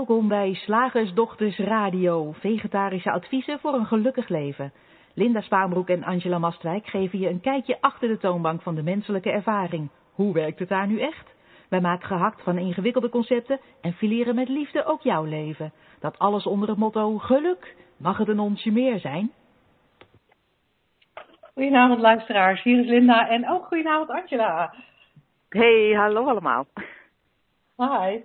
Welkom bij Slagersdochters Radio, vegetarische adviezen voor een gelukkig leven. Linda Spaanbroek en Angela Mastwijk geven je een kijkje achter de toonbank van de menselijke ervaring. Hoe werkt het daar nu echt? Wij maken gehakt van ingewikkelde concepten en fileren met liefde ook jouw leven. Dat alles onder het motto geluk. Mag het een onsje meer zijn? Goedenavond luisteraars, hier is Linda en ook goedenavond Angela. Hey, hallo allemaal. Hi.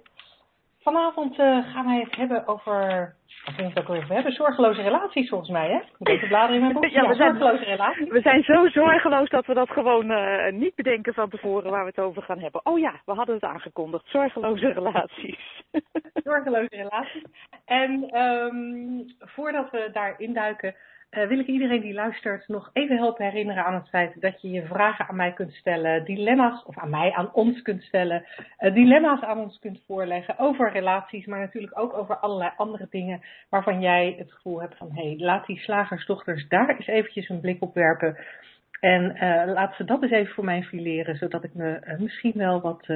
Vanavond uh, gaan wij het hebben over, wat vind ik ook over hebben? Zorgeloze relaties volgens mij, hè? Ik even bladeren in mijn boek. Ja, we zijn, zorgeloze relaties. We zijn zo zorgeloos dat we dat gewoon uh, niet bedenken van tevoren waar we het over gaan hebben. Oh ja, we hadden het aangekondigd. Zorgeloze relaties. zorgeloze relaties. En um, voordat we daar induiken, uh, wil ik iedereen die luistert nog even helpen herinneren aan het feit dat je je vragen aan mij kunt stellen, dilemma's, of aan mij, aan ons kunt stellen, uh, dilemma's aan ons kunt voorleggen over relaties, maar natuurlijk ook over allerlei andere dingen waarvan jij het gevoel hebt van, hé, hey, laat die slagersdochters daar eens eventjes een blik op werpen. En uh, laat ze dat eens even voor mij fileren, zodat ik me misschien wel wat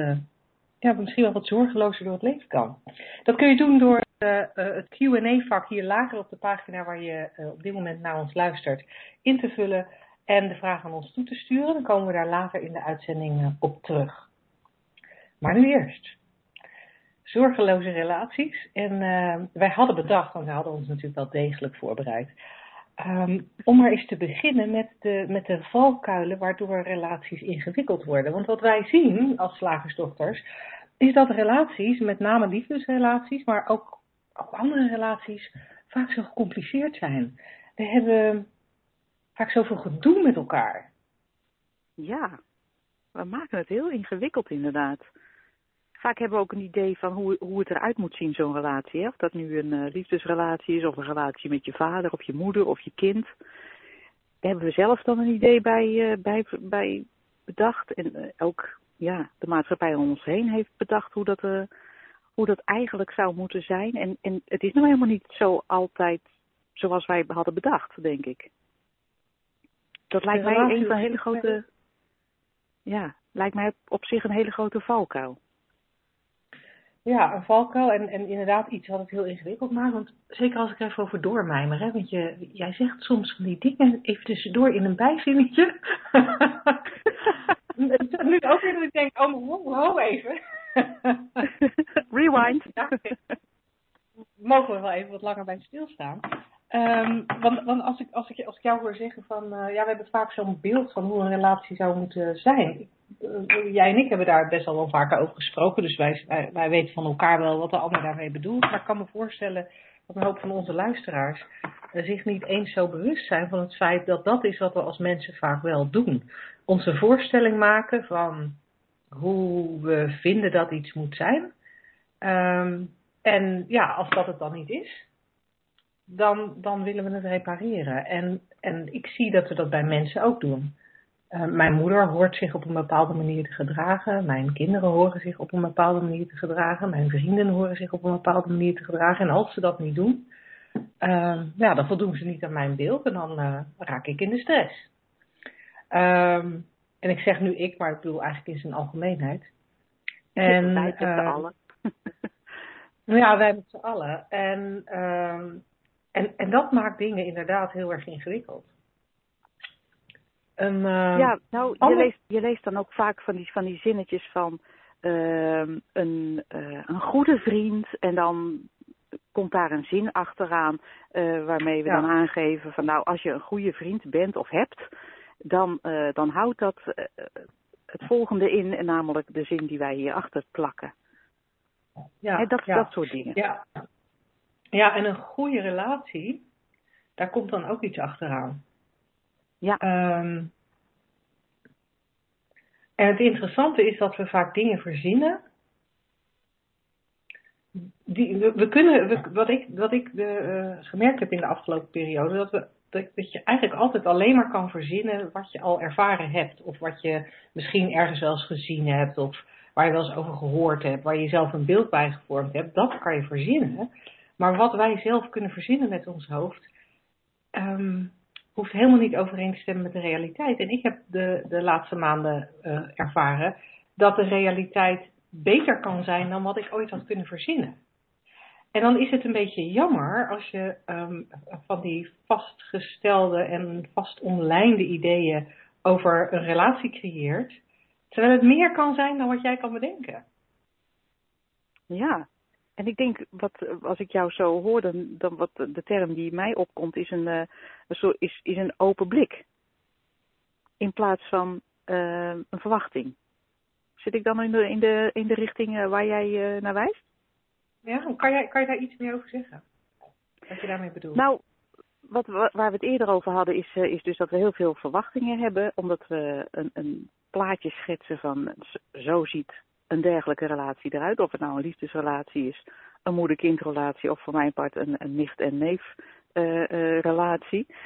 ja, misschien wel wat zorgelozer door het leven kan. Dat kun je doen door uh, uh, het QA-vak hier lager op de pagina waar je uh, op dit moment naar ons luistert in te vullen en de vraag aan ons toe te sturen. Dan komen we daar later in de uitzending op terug. Maar nu eerst. Zorgeloze relaties. En wij hadden bedacht, want we hadden ons natuurlijk wel degelijk voorbereid. Um, om maar eens te beginnen met de, met de valkuilen waardoor relaties ingewikkeld worden. Want wat wij zien als slagersdochters, is dat relaties, met name liefdesrelaties, maar ook, ook andere relaties, vaak zo gecompliceerd zijn. We hebben vaak zoveel gedoe met elkaar. Ja, we maken het heel ingewikkeld inderdaad. Vaak hebben we ook een idee van hoe, hoe het eruit moet zien, zo'n relatie. Hè? Of dat nu een uh, liefdesrelatie is, of een relatie met je vader, of je moeder, of je kind. Daar hebben we zelf dan een idee bij, uh, bij, bij bedacht. En uh, ook ja, de maatschappij om ons heen heeft bedacht hoe dat, hoe dat eigenlijk zou moeten zijn. En, en het is nou helemaal niet zo altijd zoals wij hadden bedacht, denk ik. Dat lijkt mij een van hele grote. Ja, lijkt mij op zich een hele grote valkuil. Ja, een valkuil en, en inderdaad iets wat het heel ingewikkeld maakt. Want zeker als ik er even over doormijmer, hè, want je, jij zegt soms van die dingen even tussendoor in een bijzinnetje. nu ook weer dat ik denk, oh, wow, wow even. Rewind. Ja, mogen we wel even wat langer bij stilstaan. Um, want, want als, ik, als, ik, als ik jou hoor zeggen van, uh, ja, we hebben vaak zo'n beeld van hoe een relatie zou moeten zijn. Uh, jij en ik hebben daar best al wel vaker over gesproken, dus wij, wij, weten van elkaar wel wat de ander daarmee bedoelt. Maar ik kan me voorstellen dat een hoop van onze luisteraars uh, zich niet eens zo bewust zijn van het feit dat dat is wat we als mensen vaak wel doen. Onze voorstelling maken van hoe we vinden dat iets moet zijn. Um, en ja, als dat het dan niet is, dan, dan willen we het repareren. En, en ik zie dat we dat bij mensen ook doen. Uh, mijn moeder hoort zich op een bepaalde manier te gedragen. Mijn kinderen horen zich op een bepaalde manier te gedragen. Mijn vrienden horen zich op een bepaalde manier te gedragen. En als ze dat niet doen, uh, ja, dan voldoen ze niet aan mijn beeld en dan uh, raak ik in de stress. Um, en ik zeg nu ik, maar ik bedoel eigenlijk in zijn algemeenheid. En, wij met z'n allen. ja, wij met z'n allen. En um, en, en dat maakt dingen inderdaad heel erg ingewikkeld. Een, uh, ja, nou, je, leest, je leest dan ook vaak van die, van die zinnetjes van uh, een, uh, een goede vriend en dan komt daar een zin achteraan uh, waarmee we ja. dan aangeven van nou, als je een goede vriend bent of hebt, dan, uh, dan houdt dat het volgende in, en namelijk de zin die wij hier achter plakken. Ja, He, dat, ja. dat soort dingen. Ja, ja, en een goede relatie, daar komt dan ook iets achteraan. Ja. Um, en het interessante is dat we vaak dingen verzinnen. Die, we, we kunnen, we, wat ik, wat ik de, uh, gemerkt heb in de afgelopen periode, dat, we, dat, dat je eigenlijk altijd alleen maar kan verzinnen wat je al ervaren hebt. Of wat je misschien ergens wel eens gezien hebt. Of waar je wel eens over gehoord hebt. Waar je zelf een beeld bij gevormd hebt. Dat kan je verzinnen. Maar wat wij zelf kunnen verzinnen met ons hoofd, um, hoeft helemaal niet overeen te stemmen met de realiteit. En ik heb de, de laatste maanden uh, ervaren dat de realiteit beter kan zijn dan wat ik ooit had kunnen verzinnen. En dan is het een beetje jammer als je um, van die vastgestelde en vast omlijnde ideeën over een relatie creëert, terwijl het meer kan zijn dan wat jij kan bedenken. Ja, en ik denk, wat, als ik jou zo hoor, dan, dan wat de term die mij opkomt, is een, uh, is, is een open blik. In plaats van uh, een verwachting. Zit ik dan in de, in de, in de richting uh, waar jij naar wijst? Ja, kan, jij, kan je daar iets meer over zeggen? Wat je daarmee bedoelt? Nou, wat, waar we het eerder over hadden, is, is dus dat we heel veel verwachtingen hebben, omdat we een, een plaatje schetsen van zo ziet een dergelijke relatie eruit. Of het nou een liefdesrelatie is, een moeder-kindrelatie of voor mijn part een, een nicht- en neef-relatie. Uh,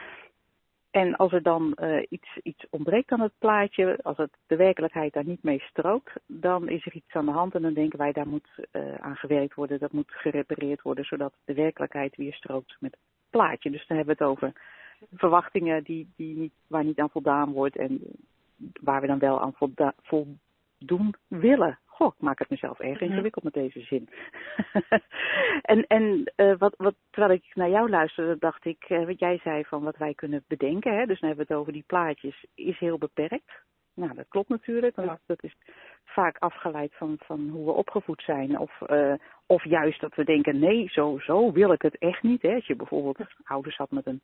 en als er dan uh, iets, iets ontbreekt aan het plaatje, als het de werkelijkheid daar niet mee strookt, dan is er iets aan de hand en dan denken wij daar moet uh, aan gewerkt worden, dat moet gerepareerd worden, zodat de werkelijkheid weer strookt met het plaatje. Dus dan hebben we het over verwachtingen die, die waar niet aan voldaan wordt en waar we dan wel aan voldoen willen. Goh, ik maak het mezelf erg mhm. ingewikkeld met deze zin. en en uh, wat, wat, terwijl ik naar jou luisterde, dacht ik, uh, wat jij zei van wat wij kunnen bedenken, hè, dus dan hebben we het over die plaatjes, is heel beperkt. Nou, dat klopt natuurlijk, want ja. dat is vaak afgeleid van, van hoe we opgevoed zijn. Of, uh, of juist dat we denken, nee, zo, zo wil ik het echt niet. Hè. Als je bijvoorbeeld ouders had met een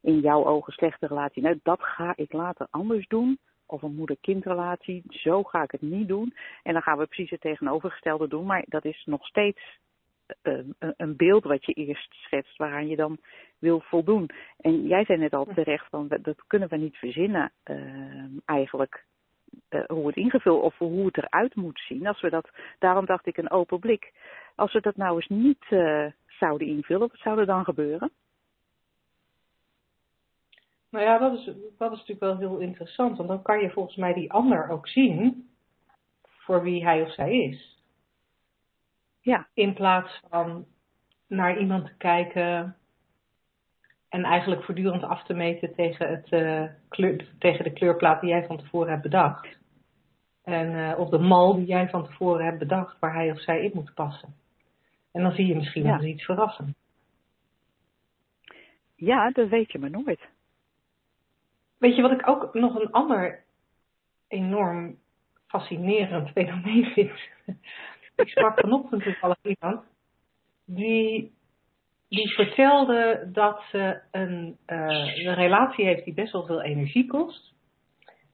in jouw ogen slechte relatie, nou, dat ga ik later anders doen of een moeder-kindrelatie. Zo ga ik het niet doen. En dan gaan we precies het tegenovergestelde doen. Maar dat is nog steeds uh, een beeld wat je eerst schetst, waaraan je dan wil voldoen. En jij zei net al terecht van dat kunnen we niet verzinnen uh, eigenlijk. Uh, hoe het ingevuld of hoe het eruit moet zien. Als we dat, daarom dacht ik een open blik. Als we dat nou eens niet zouden invullen, wat zou er dan gebeuren? Nou ja, dat is, dat is natuurlijk wel heel interessant, want dan kan je volgens mij die ander ook zien voor wie hij of zij is. Ja. In plaats van naar iemand te kijken en eigenlijk voortdurend af te meten tegen, het, uh, kleur, tegen de kleurplaat die jij van tevoren hebt bedacht. En, uh, of de mal die jij van tevoren hebt bedacht waar hij of zij in moet passen. En dan zie je misschien ja. wel iets verrassen. Ja, dat weet je maar nooit. Weet je wat ik ook nog een ander enorm fascinerend fenomeen vind? ik sprak vanochtend toevallig iemand die, die vertelde dat ze een, uh, een relatie heeft die best wel veel energie kost.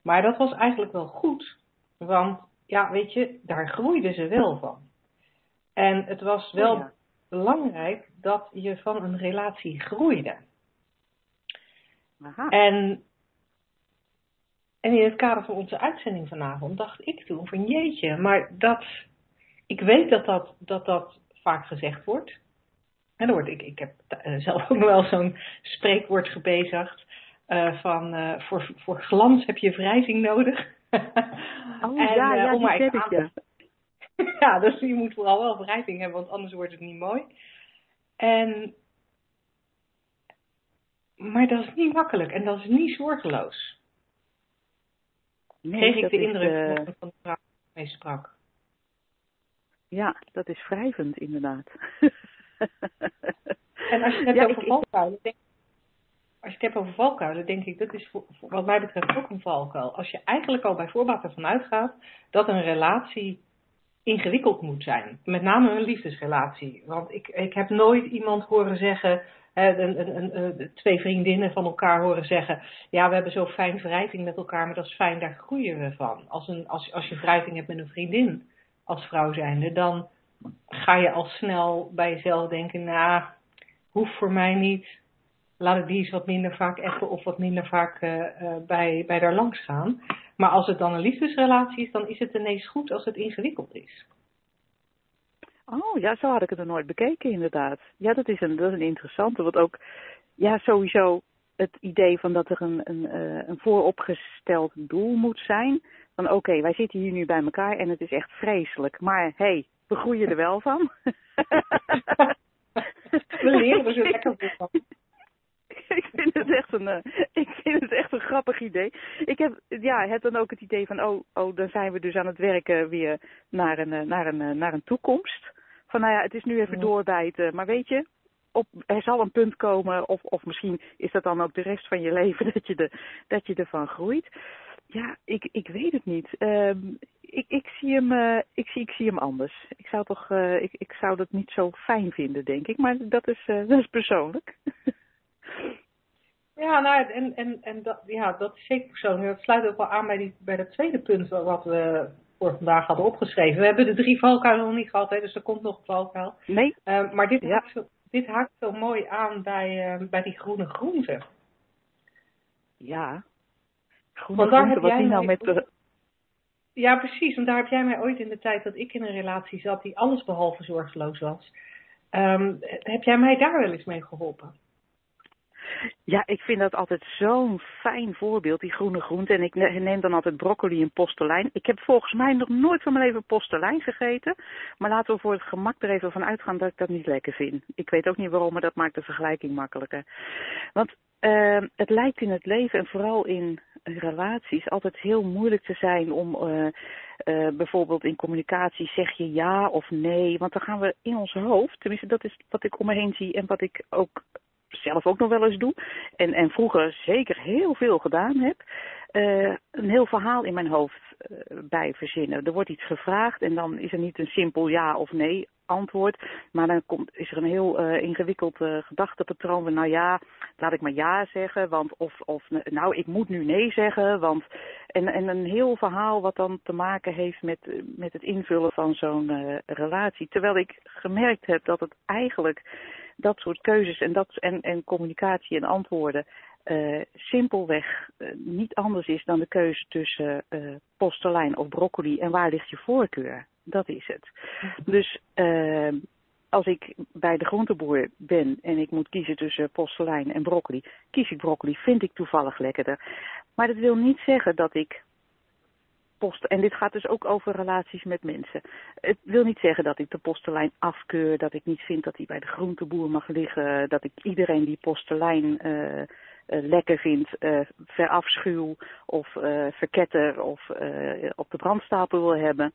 Maar dat was eigenlijk wel goed, want ja, weet je, daar groeide ze wel van. En het was wel oh ja. belangrijk dat je van een relatie groeide. Aha. En en in het kader van onze uitzending vanavond dacht ik toen van jeetje, maar dat, ik weet dat dat, dat, dat vaak gezegd wordt. En dan wordt, ik, ik heb zelf ook nog wel zo'n spreekwoord gebezigd uh, van uh, voor, voor glans heb je wrijving nodig. Oh en, ja, ja, om maar heb ik, ja. ja, dus je moet vooral wel wrijving hebben, want anders wordt het niet mooi. En, maar dat is niet makkelijk en dat is niet zorgeloos. Nee, kreeg ik de indruk is, uh... van de vrouw mee sprak. Ja, dat is wrijvend inderdaad. en als je het hebt over valkuilen, denk, als je het hebt over valkuilen, denk ik, dat is voor, voor, wat mij betreft ook een valkuil. Als je eigenlijk al bij voorbaat ervan uitgaat dat een relatie ingewikkeld moet zijn. Met name een liefdesrelatie. Want ik, ik heb nooit iemand horen zeggen, twee vriendinnen van elkaar horen zeggen: Ja, we hebben zo fijn wrijving met elkaar, maar dat is fijn, daar groeien we van. Als, een, als, als je wrijving hebt met een vriendin als vrouw zijnde, dan ga je al snel bij jezelf denken: Nou, hoeft voor mij niet. Laat ik die eens wat minder vaak effen of wat minder vaak uh, uh, bij, bij daar langs gaan. Maar als het dan een liefdesrelatie is, dan is het ineens goed als het ingewikkeld is. Oh, ja, zo had ik het er nooit bekeken inderdaad. Ja, dat is een, dat is een interessante. Want ook, ja, sowieso het idee van dat er een, een, uh, een vooropgesteld doel moet zijn. Van oké, okay, wij zitten hier nu bij elkaar en het is echt vreselijk. Maar hé, hey, we groeien er wel van. we leren er zo lekker van. ik vind het echt een, uh, ik vind het echt een grappig idee. Ik heb, ja, heb dan ook het idee van, oh, oh, dan zijn we dus aan het werken weer naar een, naar een, naar een toekomst Van nou ja, het is nu even doorbijten. Maar weet je, op, er zal een punt komen, of, of misschien is dat dan ook de rest van je leven, dat je, de, dat je ervan groeit. Ja, ik, ik weet het niet. Uh, ik, ik, zie hem, uh, ik, zie, ik zie hem anders. Ik zou, toch, uh, ik, ik zou dat niet zo fijn vinden, denk ik. Maar dat is, uh, dat is persoonlijk. ja, nou, en, en, en dat, ja, dat is zeker persoonlijk. Dat sluit ook wel aan bij, die, bij dat tweede punt wat we voor vandaag hadden opgeschreven. We hebben de drie valkuilen nog niet gehad, hè, dus er komt nog een valkuil. Nee. maar dit, ja. haakt zo, dit haakt zo mooi aan bij, bij die groene groenten. Ja, groene groenten, wat die nou met... De... Ja, precies. Want daar heb jij mij ooit in de tijd dat ik in een relatie zat die alles behalve zorgeloos was. Um, heb jij mij daar wel eens mee geholpen? Ja, ik vind dat altijd zo'n fijn voorbeeld, die groene groente. En ik neem dan altijd broccoli en postelijn. Ik heb volgens mij nog nooit van mijn leven postelijn gegeten. Maar laten we voor het gemak er even van uitgaan dat ik dat niet lekker vind. Ik weet ook niet waarom, maar dat maakt de vergelijking makkelijker. Want uh, het lijkt in het leven en vooral in relaties altijd heel moeilijk te zijn om uh, uh, bijvoorbeeld in communicatie zeg je ja of nee. Want dan gaan we in ons hoofd, tenminste dat is wat ik om me heen zie en wat ik ook zelf ook nog wel eens doe. En, en vroeger zeker heel veel gedaan heb. Uh, een heel verhaal in mijn hoofd uh, bij verzinnen. Er wordt iets gevraagd en dan is er niet een simpel ja of nee antwoord. Maar dan komt, is er een heel uh, ingewikkeld gedachtepatroon van nou ja, laat ik maar ja zeggen. Want of, of nou ik moet nu nee zeggen. Want, en, en een heel verhaal wat dan te maken heeft met, met het invullen van zo'n relatie. Terwijl ik gemerkt heb dat het eigenlijk dat soort keuzes en, dat, en, en communicatie en antwoorden uh, simpelweg uh, niet anders is dan de keuze tussen uh, postelijn of broccoli en waar ligt je voorkeur. Dat is het. Dus als ik bij de groenteboer ben en ik moet kiezen tussen postelijn en broccoli, kies ik broccoli, vind ik toevallig lekkerder. Maar dat wil niet zeggen dat ik post. En dit gaat dus ook over relaties met mensen. Het wil niet zeggen dat ik de postelijn afkeur, dat ik niet vind dat hij bij de groenteboer mag liggen, dat ik iedereen die postelijn uh, lekker vindt, uh, verafschuw of verketter of op de brandstapel wil hebben.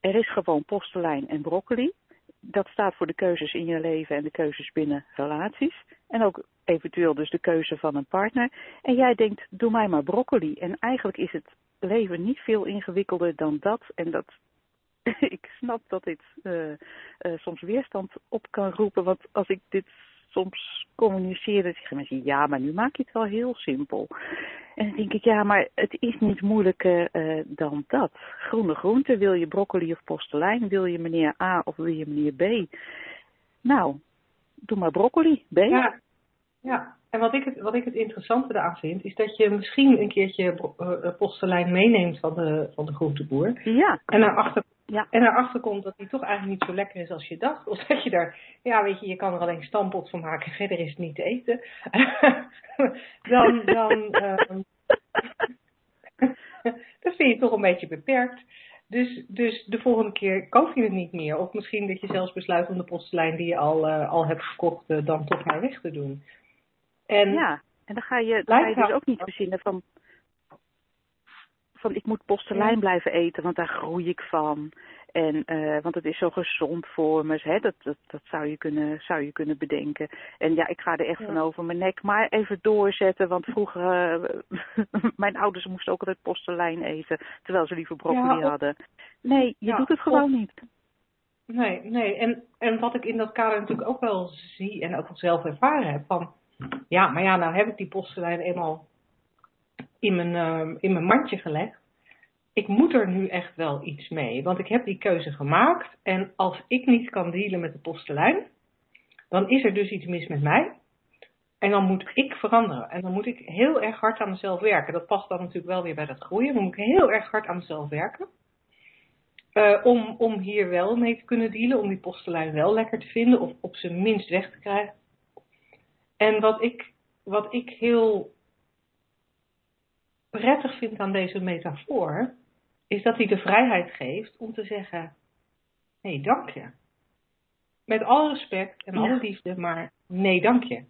Er is gewoon postelijn en broccoli. Dat staat voor de keuzes in je leven en de keuzes binnen relaties. En ook eventueel dus de keuze van een partner. En jij denkt, doe mij maar broccoli. En eigenlijk is het leven niet veel ingewikkelder dan dat. En dat, ik snap dat dit uh, soms weerstand op kan roepen. Want als ik dit soms communiceer, dan zeggen mensen, ja, maar nu maak je het wel heel simpel. En dan denk ik, ja, maar het is niet moeilijker uh, dan dat. Groene groenten, wil je broccoli of postelijn? Wil je meneer A of wil je meneer B? Nou, doe maar broccoli, B. Ja, ja. En wat ik, het, wat ik het interessante eraan vind, is dat je misschien een keertje uh, postelijn meeneemt van de, van de groenteboer. Ja. En erachter, ja. en erachter komt dat die toch eigenlijk niet zo lekker is als je dacht. Of dat je daar, ja weet je, je kan er alleen stampot van maken, verder is het niet te eten. dan, dan, um, dat vind je toch een beetje beperkt. Dus, dus de volgende keer koop je het niet meer. Of misschien dat je zelfs besluit om de postelijn die je al, uh, al hebt gekocht, uh, dan toch maar weg te doen. En ja, en dan ga je, dan ga je dus ook niet verzinnen van, van ik moet postelijn blijven eten, want daar groei ik van. En, uh, want het is zo gezond voor me. Hè? Dat, dat, dat zou, je kunnen, zou je kunnen bedenken. En ja, ik ga er echt ja. van over mijn nek. Maar even doorzetten. Want vroeger, uh, mijn ouders moesten ook altijd postelijn eten. Terwijl ze liever broccoli ja, hadden. Nee, je ja, doet het gewoon of, niet. Nee, nee. En, en wat ik in dat kader natuurlijk ook wel zie en ook zelf ervaren heb. Van, ja, maar ja, nou heb ik die postelijn eenmaal in mijn, uh, in mijn mandje gelegd. Ik moet er nu echt wel iets mee, want ik heb die keuze gemaakt. En als ik niet kan dealen met de postelijn, dan is er dus iets mis met mij. En dan moet ik veranderen. En dan moet ik heel erg hard aan mezelf werken. Dat past dan natuurlijk wel weer bij dat groeien. Dan moet ik heel erg hard aan mezelf werken. Uh, om, om hier wel mee te kunnen dealen. Om die postelijn wel lekker te vinden. Of op zijn minst weg te krijgen. En wat ik, wat ik heel prettig vind aan deze metafoor, is dat hij de vrijheid geeft om te zeggen: nee, dank je. Met alle respect en alle liefde, maar nee, dank je.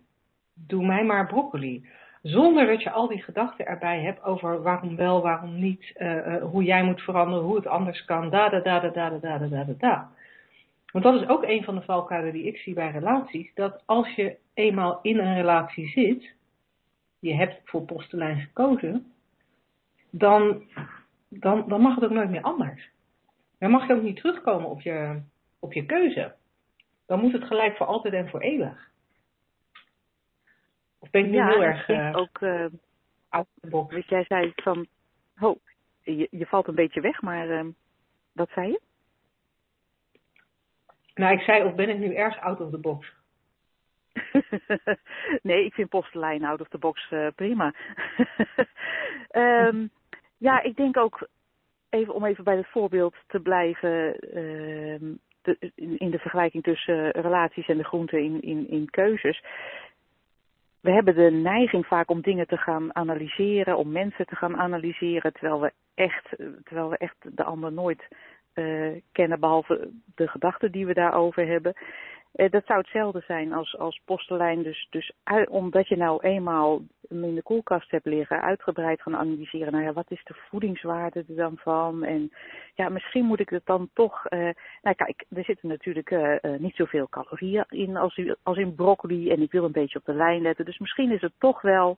Doe mij maar broccoli. Zonder dat je al die gedachten erbij hebt over waarom wel, waarom niet, uh, uh, hoe jij moet veranderen, hoe het anders kan, da da da da da da da da da. Want dat is ook een van de valkuilen die ik zie bij relaties. Dat als je eenmaal in een relatie zit, je hebt voor postelijn gekozen, dan, dan, dan mag het ook nooit meer anders. Dan mag je ook niet terugkomen op je, op je keuze. Dan moet het gelijk voor altijd en voor eeuwig. Of ben ik nu ja, heel erg ik uh, ook, uh, out of the box? wat jij zei van, oh, je, je valt een beetje weg, maar uh, wat zei je? Nou, ik zei, of ben ik nu erg out of the box? nee, ik vind postelijn out of the box uh, prima. um, ja, ik denk ook, even om even bij het voorbeeld te blijven, uh, de, in de vergelijking tussen relaties en de groenten in, in, in keuzes. We hebben de neiging vaak om dingen te gaan analyseren, om mensen te gaan analyseren, terwijl we echt, terwijl we echt de ander nooit uh, kennen, behalve de gedachten die we daarover hebben. Uh, dat zou hetzelfde zijn als, als postelijn. Dus, dus uit, omdat je nou eenmaal hem in de koelkast hebt liggen, uitgebreid gaan analyseren. Nou ja, wat is de voedingswaarde er dan van? En ja, misschien moet ik het dan toch. Uh, nou kijk, er zitten natuurlijk uh, uh, niet zoveel calorieën in als, als in broccoli. En ik wil een beetje op de lijn letten. Dus misschien is het toch wel.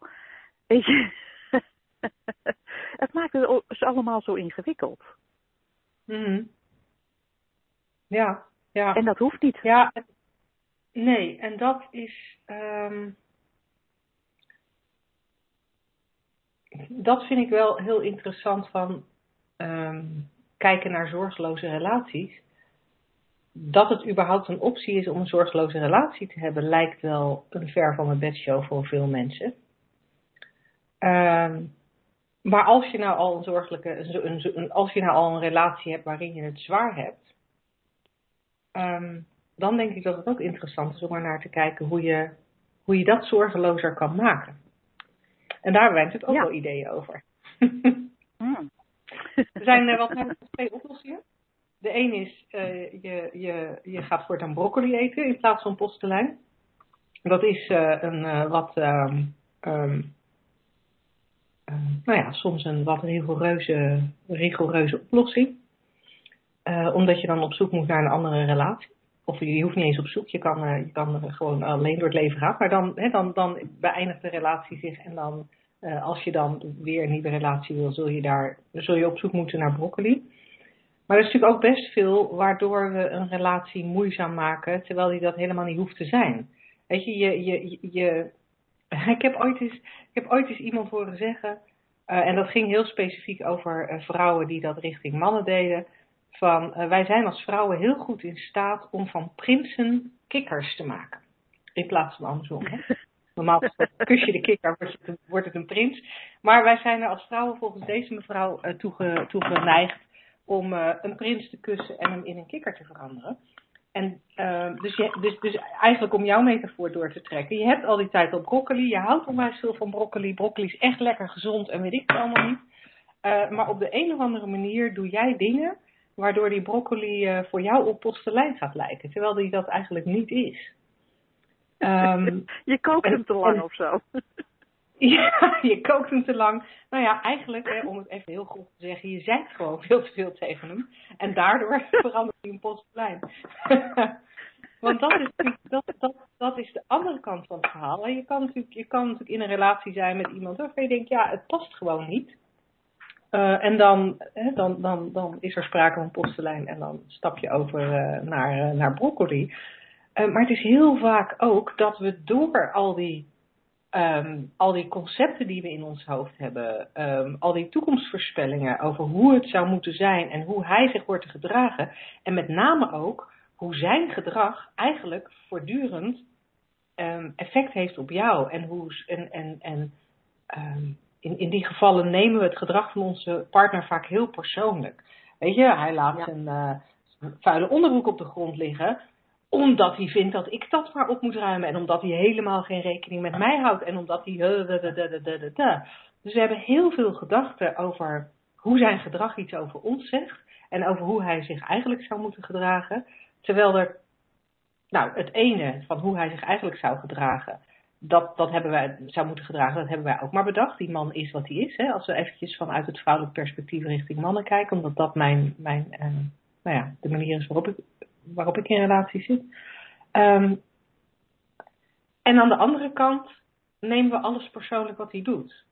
Weet je. het maakt het allemaal zo ingewikkeld. Mm. Ja, ja. En dat hoeft niet. Ja, nee, en dat is. Um, dat vind ik wel heel interessant van um, kijken naar zorgeloze relaties. Dat het überhaupt een optie is om een zorgeloze relatie te hebben, lijkt wel een ver van mijn bedshow voor veel mensen. Um, maar als je nou al een zorgelijke, een, een, als je nou al een relatie hebt waarin je het zwaar hebt, dan denk ik dat het ook interessant is om er naar te kijken hoe je, hoe je dat zorgelozer kan maken. En daar hebben wij natuurlijk ook ja. wel ideeën over. mm. er zijn uh, wat twee oplossingen. De een is, uh, je, je, je gaat voortaan broccoli eten in plaats van postelijn. Dat is uh, een wat um, um, uh, nou ja, soms een wat rigoureuze, rigoureuze oplossing. Omdat je dan op zoek moet naar een andere relatie. Of je, hoeft niet eens op zoek, je kan, uh, je kan gewoon alleen door het leven gaan. Maar dan, hè, dan, dan beëindigt de relatie zich en dan, als je dan weer een nieuwe relatie wil, zul je, daar, zul je op zoek moeten naar broccoli. Maar er is natuurlijk ook best veel waardoor we een relatie moeizaam maken, terwijl die dat helemaal niet hoeft te zijn. Weet je, je, je, je ik heb ooit eens, ik heb ooit eens iemand horen zeggen, en dat ging heel specifiek over vrouwen die dat richting mannen deden, van uh, wij zijn als vrouwen heel goed in staat om van prinsen kikkers te maken. In plaats van andersom. Hè? Normaal kus je de kikker, wordt het, een, wordt het een prins. Maar wij zijn er als vrouwen volgens deze mevrouw toe, toe geneigd om een prins te kussen en hem in een kikker te veranderen. En uh, dus, je, dus, dus eigenlijk om jouw metafoor door te trekken. Je hebt al die tijd al broccoli. Je houdt onwijs veel van broccoli. Broccoli is echt lekker gezond en weet ik het allemaal niet. Uh, maar op de een of andere manier doe jij dingen waardoor die broccoli uh, voor jou op postelijn gaat lijken. Terwijl die dat eigenlijk niet is. Um, je kookt hem te lang en, of zo. Ja, je kookt hem te lang. Nou ja, eigenlijk, hè, om het even heel goed te zeggen, je zeikt gewoon veel te veel tegen hem. En daardoor verandert hij in postelijn. Want dat is, dat, dat, dat is de andere kant van het verhaal. Je kan, natuurlijk, je kan natuurlijk in een relatie zijn met iemand waarvan je denkt, ja, het past gewoon niet. Uh, en dan, hè, dan, dan, dan is er sprake van postelijn en dan stap je over naar, uh, naar broccoli. maar het is heel vaak ook dat we door al die Um, al die concepten die we in ons hoofd hebben, um, al die toekomstvoorspellingen over hoe het zou moeten zijn en hoe hij zich wordt te gedragen. En met name ook hoe zijn gedrag eigenlijk voortdurend um, effect heeft op jou. En, hoe, en, en, en in, in die gevallen nemen we het gedrag van onze partner vaak heel persoonlijk. Weet je, hij laat ja. zijn uh, vuile onderbroek op de grond liggen omdat hij vindt dat ik dat maar op moet ruimen. En omdat hij helemaal geen rekening met mij houdt. En omdat hij. Dus we hebben heel veel gedachten over hoe zijn gedrag iets over ons zegt. En over hoe hij zich eigenlijk zou moeten gedragen. Terwijl er. Nou, het ene van hoe hij zich eigenlijk zou gedragen. Dat, dat hebben wij, zou moeten gedragen, dat hebben wij ook maar bedacht. Die man is wat hij is. Hè? Als we eventjes vanuit het vrouwelijk perspectief richting mannen kijken. Omdat dat mijn, mijn uh, nou ja, de manier is waarop ik waarop ik in relatie zit. Ehm, en aan de andere kant nemen we alles persoonlijk wat hij doet.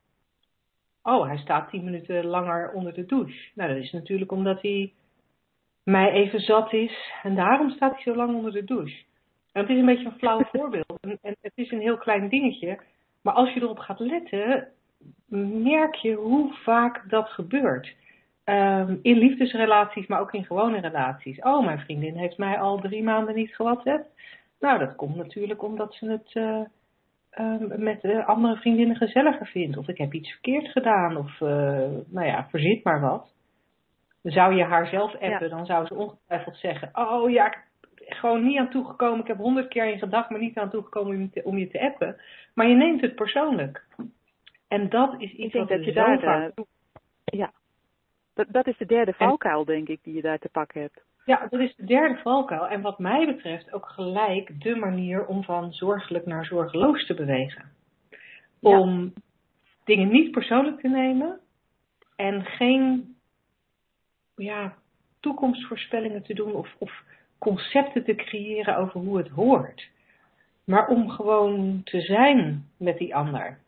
Oh, hij staat tien minuten langer onder de douche. Nou, dat is natuurlijk omdat hij mij even zat is en daarom staat hij zo lang onder de douche. En het is een beetje een flauw voorbeeld en, en het is een heel klein dingetje. Maar als je erop gaat letten, merk je hoe vaak dat gebeurt. Um, in liefdesrelaties, maar ook in gewone relaties. Oh, mijn vriendin heeft mij al drie maanden niet gewatst. Nou, dat komt natuurlijk omdat ze het uh, um, met uh, andere vriendinnen gezelliger vindt. Of ik heb iets verkeerd gedaan. Of, uh, nou ja, verzit maar wat. Zou je haar zelf appen, ja. dan zou ze ongetwijfeld zeggen: Oh ja, ik gewoon niet aan toegekomen. Ik heb honderd keer in gedacht, maar niet aan toegekomen om je, te, om je te appen. Maar je neemt het persoonlijk. En dat is iets wat dat je daar vaak de, Ja, dat, dat is de derde valkuil, denk ik, die je daar te pakken hebt. Ja, dat is de derde valkuil. En wat mij betreft ook gelijk de manier om van zorgelijk naar zorgeloos te bewegen. Om ja. dingen niet persoonlijk te nemen en geen ja, toekomstvoorspellingen te doen of, of concepten te creëren over hoe het hoort. Maar om gewoon te zijn met die ander.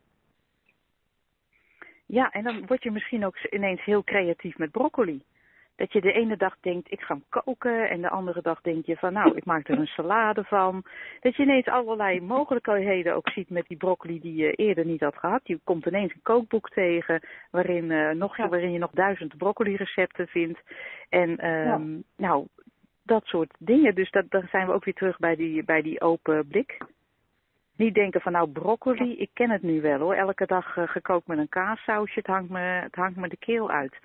Ja, en dan word je misschien ook ineens heel creatief met broccoli. Dat je de ene dag denkt, ik ga hem koken. En de andere dag denk je van, nou, ik maak er een salade van. Dat je ineens allerlei mogelijkheden ook ziet met die broccoli die je eerder niet had gehad. Je komt ineens een kookboek tegen waarin, uh, nog, ja. waarin je nog duizend broccoli recepten vindt. En um, ja. nou, dat soort dingen. Dus dat, dan zijn we ook weer terug bij die, bij die open blik. Niet denken van nou broccoli, ik ken het nu wel hoor. Elke dag uh, gekookt met een kaassausje, het hangt, me, het hangt me de keel uit.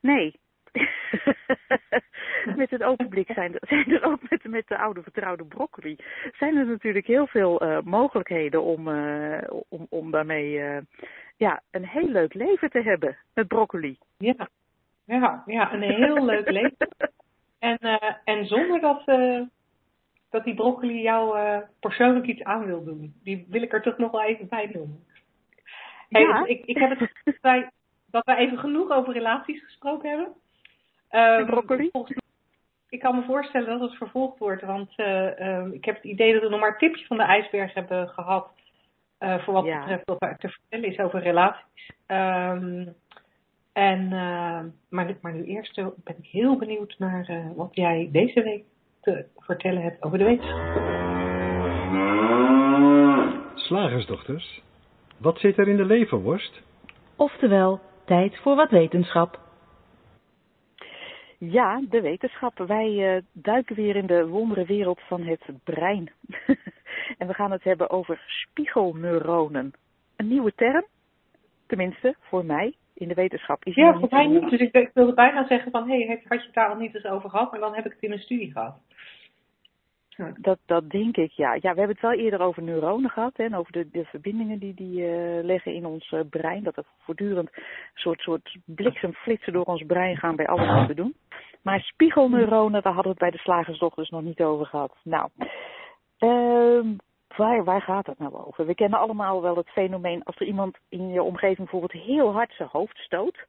Nee, met het open blik zijn, zijn er ook met, met de oude vertrouwde broccoli. Zijn er natuurlijk heel veel uh, mogelijkheden om, uh, om, om daarmee ja, een heel leuk leven te hebben met broccoli. Ja, ja, ja een heel leuk leven. En, en zonder dat, dat die broccoli jou persoonlijk iets aan wil doen. Die wil ik er toch nog wel even bij noemen. Hey, ja. ik, ik heb het dat wij, dat wij even genoeg over relaties gesproken hebben. Um, broccoli? Ik kan me voorstellen dat het vervolgd wordt, want um, ik heb het idee dat we nog maar een tipje van de ijsberg hebben gehad voor wat ja. betreft wat er te vertellen is over relaties. Um, en, uh, maar, maar nu eerst ben ik heel benieuwd naar wat jij deze week te vertellen hebt over de wetenschap. Slagersdochters, wat zit er in de leverworst? Oftewel, tijd voor wat wetenschap. Ja, de wetenschap. Wij uh, duiken weer in de wondere wereld van het brein. en we gaan het hebben over spiegelneuronen. Een nieuwe term, tenminste voor mij in de wetenschap. Is ja, voor mij niet. Dus ik, ik, wilde bijna zeggen van, hé, hey, had je het daar al niet eens over gehad? Maar dan heb ik het in een studie gehad. Dat, dat denk ik, ja. Ja, we hebben het wel eerder over neuronen gehad hè, en over de, de verbindingen die die uh, leggen in ons uh, brein. Dat er voortdurend een soort, soort bliksemflitsen door ons brein gaan bij alles wat we doen. Maar spiegelneuronen, daar hadden we het bij de slagersdochters nog niet over gehad. Nou, uh, waar, waar gaat het nou over? We kennen allemaal wel het fenomeen als er iemand in je omgeving bijvoorbeeld heel hard zijn hoofd stoot.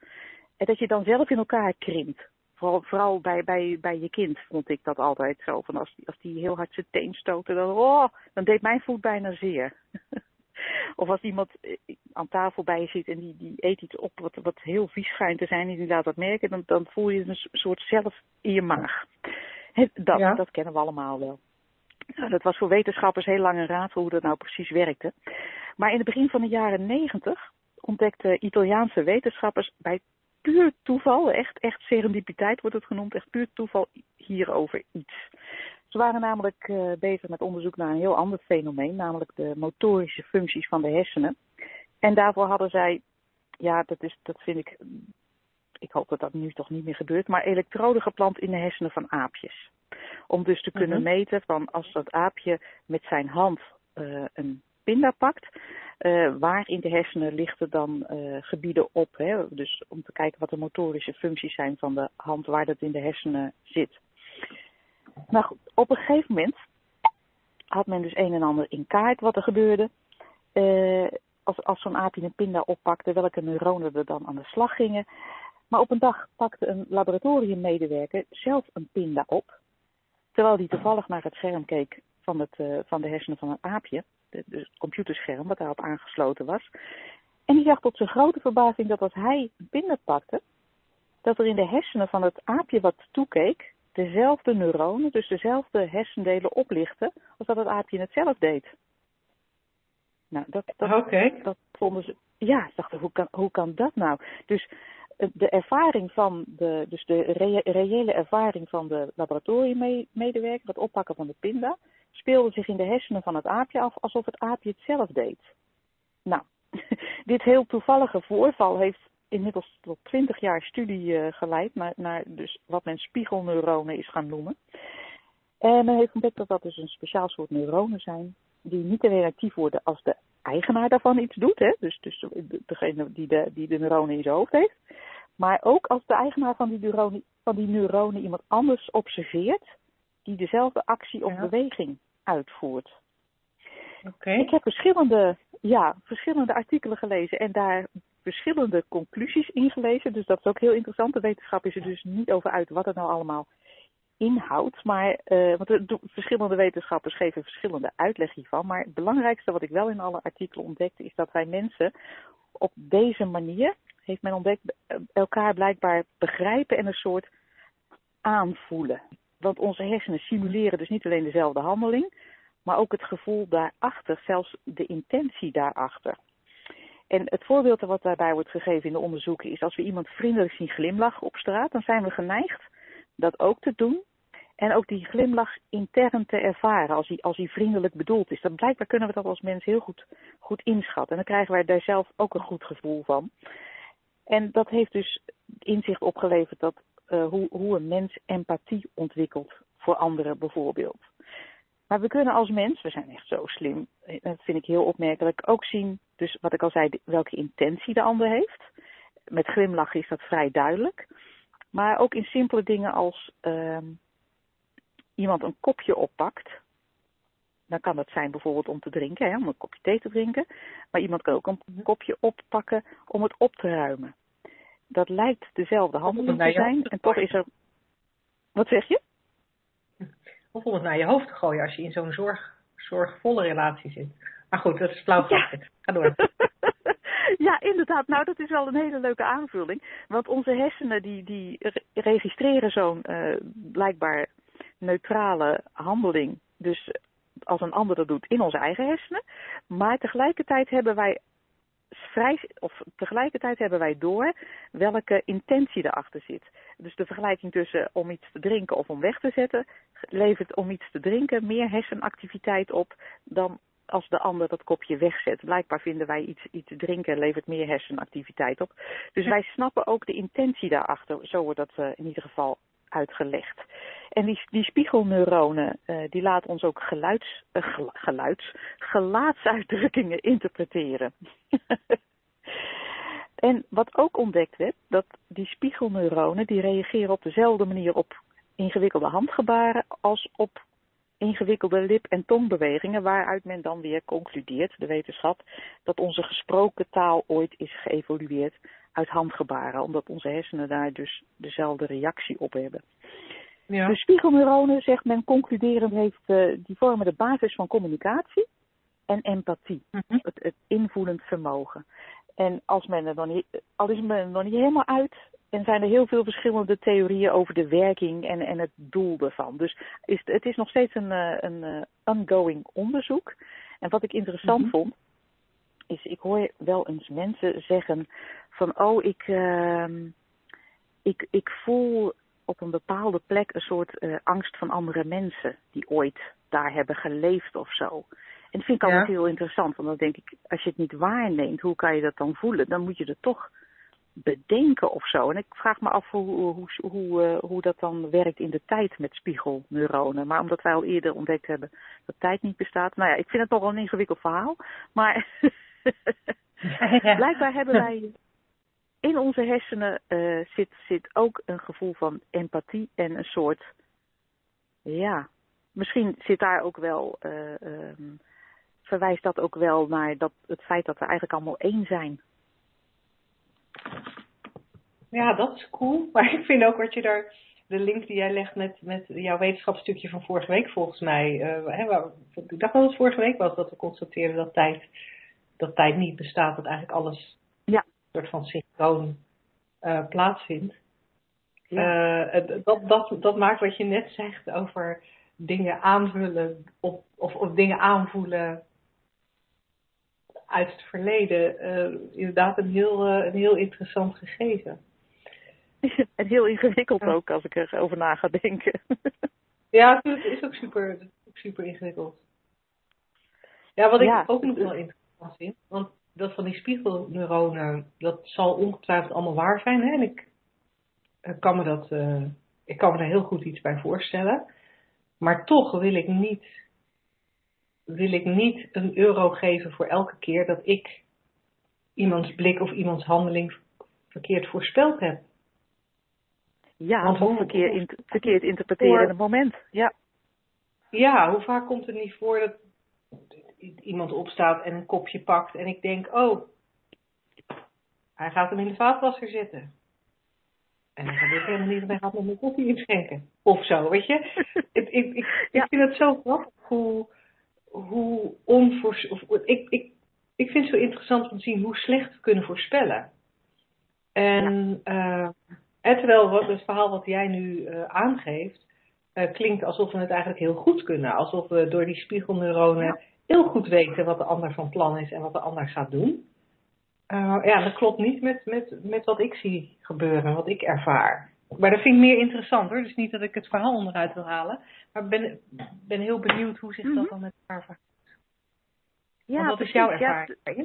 En dat je dan zelf in elkaar krimpt. Vooral, vooral bij, bij, bij je kind vond ik dat altijd zo. Van als, die, als die heel hard zijn teen stoten, dan, oh, dan deed mijn voet bijna zeer. of als iemand aan tafel bij je zit en die, die eet iets op wat, wat heel vies schijnt te zijn en die laat dat merken, dan, dan voel je een soort zelf in je maag. Dat, ja. dat kennen we allemaal wel. Nou, dat was voor wetenschappers heel lang een raadsel hoe dat nou precies werkte. Maar in het begin van de jaren negentig ontdekten Italiaanse wetenschappers bij puur toeval, echt, echt serendipiteit wordt het genoemd, echt puur toeval hierover iets. Ze waren namelijk uh, bezig met onderzoek naar een heel ander fenomeen, namelijk de motorische functies van de hersenen. En daarvoor hadden zij, ja, dat, is, dat vind ik, ik hoop dat dat nu toch niet meer gebeurt, maar elektroden geplant in de hersenen van aapjes. Om dus te kunnen mm -hmm. meten van als dat aapje met zijn hand uh, een pinda pakt, uh, waar in de hersenen lichten dan uh, gebieden op. Hè? Dus om te kijken wat de motorische functies zijn van de hand waar dat in de hersenen zit. Nou goed, op een gegeven moment had men dus een en ander in kaart wat er gebeurde. Uh, als, als zo'n aapje een pinda oppakte, welke neuronen er dan aan de slag gingen. Maar op een dag pakte een laboratoriummedewerker zelf een pinda op. Terwijl hij toevallig naar het scherm keek van, het, uh, van de hersenen van een aapje, de, het computerscherm wat daarop aangesloten was. En die zag tot zijn grote verbazing dat als hij binnenpakte, dat er in de hersenen van het aapje wat toekeek, dezelfde neuronen, dus dezelfde hersendelen oplichten, als dat het aapje het zelf deed. Nou, dat, dat, okay. dat vonden ze. Ja, ze dachten, hoe kan, hoe kan dat nou? Dus de ervaring van de, dus de reële ervaring van de laboratoriummedewerker, het oppakken van de pinda, speelde zich in de hersenen van het aapje af alsof het aapje het zelf deed. Nou, dit heel toevallige voorval heeft inmiddels tot 20 jaar studie uh, geleid naar, naar dus wat men spiegelneuronen is gaan noemen. En men heeft ontdekt dat dat dus een speciaal soort neuronen zijn, die niet alleen actief worden als de eigenaar daarvan iets doet, hè? Dus, dus degene die de, die de neuronen in zijn hoofd heeft, maar ook als de eigenaar van die neuronen, van die neuronen iemand anders observeert, die dezelfde actie of ja. beweging uitvoert. Okay. Ik heb verschillende, ja, verschillende artikelen gelezen en daar verschillende conclusies in gelezen. Dus dat is ook heel interessant. De wetenschap is er dus niet over uit wat het nou allemaal inhoudt. Maar, uh, want de verschillende wetenschappers geven verschillende uitleg hiervan. Maar het belangrijkste wat ik wel in alle artikelen ontdekte is dat wij mensen op deze manier, heeft men ontdekt, elkaar blijkbaar begrijpen en een soort aanvoelen. Want onze hersenen simuleren dus niet alleen dezelfde handeling, maar ook het gevoel daarachter, zelfs de intentie daarachter. En het voorbeeld wat daarbij wordt gegeven in de onderzoeken is als we iemand vriendelijk zien glimlachen op straat, dan zijn we geneigd dat ook te doen. En ook die glimlach intern te ervaren als hij, als hij vriendelijk bedoeld is. Dan blijkbaar kunnen we dat als mens heel goed, goed inschatten. En dan krijgen wij daar zelf ook een goed gevoel van. En dat heeft dus inzicht opgeleverd dat, uh, hoe, hoe een mens empathie ontwikkelt voor anderen bijvoorbeeld. Maar we kunnen als mens, we zijn echt zo slim, dat vind ik heel opmerkelijk, ook zien, dus wat ik al zei, welke intentie de ander heeft. Met glimlachen is dat vrij duidelijk. Maar ook in simpele dingen als uh, iemand een kopje oppakt. Dan kan dat zijn bijvoorbeeld om te drinken, hè, om een kopje thee te drinken. Maar iemand kan ook een kopje oppakken om het op te ruimen. Dat lijkt dezelfde handeling te zijn. En toch is er. Wat zeg je? Of om het naar je hoofd te gooien als je in zo'n zorg, zorgvolle relatie zit. Maar goed, dat is flauw ja. Ga door. ja, inderdaad. Nou, dat is wel een hele leuke aanvulling. Want onze hersenen die, die registreren zo'n uh, blijkbaar neutrale handeling. Dus als een ander dat doet in onze eigen hersenen. Maar tegelijkertijd hebben wij vrij, of tegelijkertijd hebben wij door welke intentie erachter zit. Dus de vergelijking tussen om iets te drinken of om weg te zetten, levert om iets te drinken meer hersenactiviteit op dan als de ander dat kopje wegzet. Blijkbaar vinden wij iets, iets drinken levert meer hersenactiviteit op. Dus wij snappen ook de intentie daarachter. Zo wordt dat uh, in ieder geval uitgelegd. En die, die spiegelneuronen, uh, die laten ons ook geluids, uh, geluids, gelaatsuitdrukkingen interpreteren. en wat ook ontdekt werd, dat die spiegelneuronen, die reageren op dezelfde manier op ingewikkelde handgebaren als op ingewikkelde lip- en tongbewegingen, waaruit men dan weer concludeert, de wetenschap, dat onze gesproken taal ooit is geëvolueerd uit handgebaren, omdat onze hersenen daar dus dezelfde reactie op hebben. Ja. De spiegelneuronen, zegt men concluderend, heeft, uh, die vormen de basis van communicatie en empathie, mm -hmm. het, het invoelend vermogen. En als men er nog niet, al is men er nog niet helemaal uit, en zijn er heel veel verschillende theorieën over de werking en, en het doel ervan. Dus is, het is nog steeds een, eh, een, eh, ongoing onderzoek. En wat ik interessant mm -hmm. vond, is ik hoor wel eens mensen zeggen van oh, ik, uh, ik, ik voel op een bepaalde plek een soort uh, angst van andere mensen die ooit daar hebben geleefd of zo. En dat vind ik altijd ja. heel interessant, want dan denk ik, als je het niet waarneemt, hoe kan je dat dan voelen? Dan moet je er toch bedenken of zo. En ik vraag me af hoe, hoe, hoe, uh, hoe dat dan werkt in de tijd met spiegelneuronen. Maar omdat wij al eerder ontdekt hebben dat tijd niet bestaat. Nou ja, ik vind het toch wel een ingewikkeld verhaal. Maar ja. blijkbaar hebben wij in onze hersenen uh, zit, zit ook een gevoel van empathie en een soort, ja, misschien zit daar ook wel, uh, um, verwijst dat ook wel naar dat, het feit dat we eigenlijk allemaal één zijn. Ja, dat is cool. Maar ik vind ook wat je daar, de link die jij legt met, met jouw wetenschapsstukje van vorige week volgens mij. Uh, hè, waar, ik dacht dat het vorige week was dat we constateerden dat tijd, dat tijd niet bestaat, dat eigenlijk alles ja. een soort van synchroon uh, plaatsvindt. Ja. Uh, dat, dat, dat maakt wat je net zegt over dingen aanvullen of, of dingen aanvoelen uit het verleden. inderdaad een heel, een heel interessant gegeven. En heel ingewikkeld ook, als ik erover na ga denken. Ja, het is ook super, super ingewikkeld. Ja, wat ik ook nog wel interessant vind, want dat van die spiegelneuronen, dat zal ongetwijfeld allemaal waar zijn. Hè? En ik, kan me dat, uh, ik kan me daar heel goed iets bij voorstellen. Maar toch wil ik niet, wil ik niet een euro geven voor elke keer dat ik iemands blik of iemands handeling verkeerd voorspeld heb. Ja, Want hoe, verkeerd, verkeerd interpreteren in het moment. Ja. ja, hoe vaak komt het niet voor dat iemand opstaat en een kopje pakt en ik denk, oh, hij gaat hem in de vaatwasser zetten. En dan gebeurt helemaal niet, want hij gaat nog een koffie inschenken. Of zo, weet je. ik, ik, ik, ik vind het zo grappig hoe, hoe onvoorspelbaar... Ik, ik, ik vind het zo interessant om te zien hoe slecht we kunnen voorspellen. En... Ja. Uh, en terwijl wat, het verhaal wat jij nu uh, aangeeft, uh, klinkt alsof we het eigenlijk heel goed kunnen. Alsof we door die spiegelneuronen heel goed weten wat de ander van plan is en wat de ander gaat doen. Ja, dat klopt niet met, met, met wat ik zie gebeuren, wat ik ervaar. Maar dat vind ik meer interessant hoor. Dus niet dat ik het verhaal onderuit wil halen. Maar ik ben, ben heel benieuwd hoe zich dat mhm. dan met elkaar verhoudt. Ja, wat is jouw ervaring? Ja,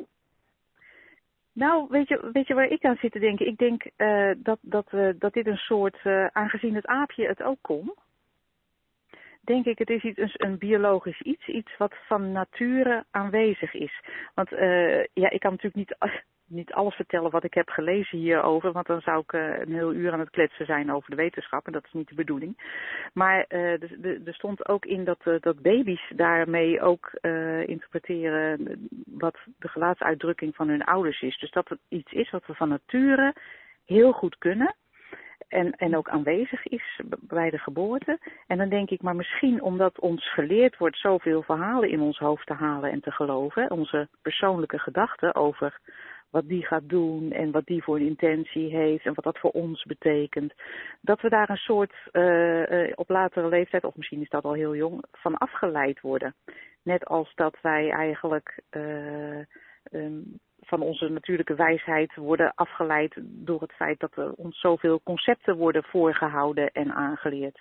nou, weet je, weet je waar ik aan zit te denken? Ik denk uh, dat, dat, uh, dat dit een soort, uh, aangezien het aapje het ook kon, denk ik het is iets, een, een biologisch iets, iets wat van nature aanwezig is. Want ja, ik kan natuurlijk niet niet alles vertellen wat ik heb gelezen hierover, want dan zou ik uh, een heel uur aan het kletsen zijn over de wetenschap en dat is niet de bedoeling. Maar uh, er stond ook in dat, uh, dat baby's daarmee ook interpreteren wat de gelaatsuitdrukking van hun ouders is. Dus dat het iets is wat we van nature heel goed kunnen. En, en ook aanwezig is bij de geboorte. En dan denk ik, maar misschien omdat ons geleerd wordt zoveel verhalen in ons hoofd te halen en te geloven, onze persoonlijke gedachten over wat die gaat doen en wat die voor een intentie heeft en wat dat voor ons betekent. Dat we daar een soort uh, op latere leeftijd, of misschien is dat al heel jong, van afgeleid worden. Net als dat wij eigenlijk uh, um, van onze natuurlijke wijsheid worden afgeleid door het feit dat er ons zoveel concepten worden voorgehouden en aangeleerd.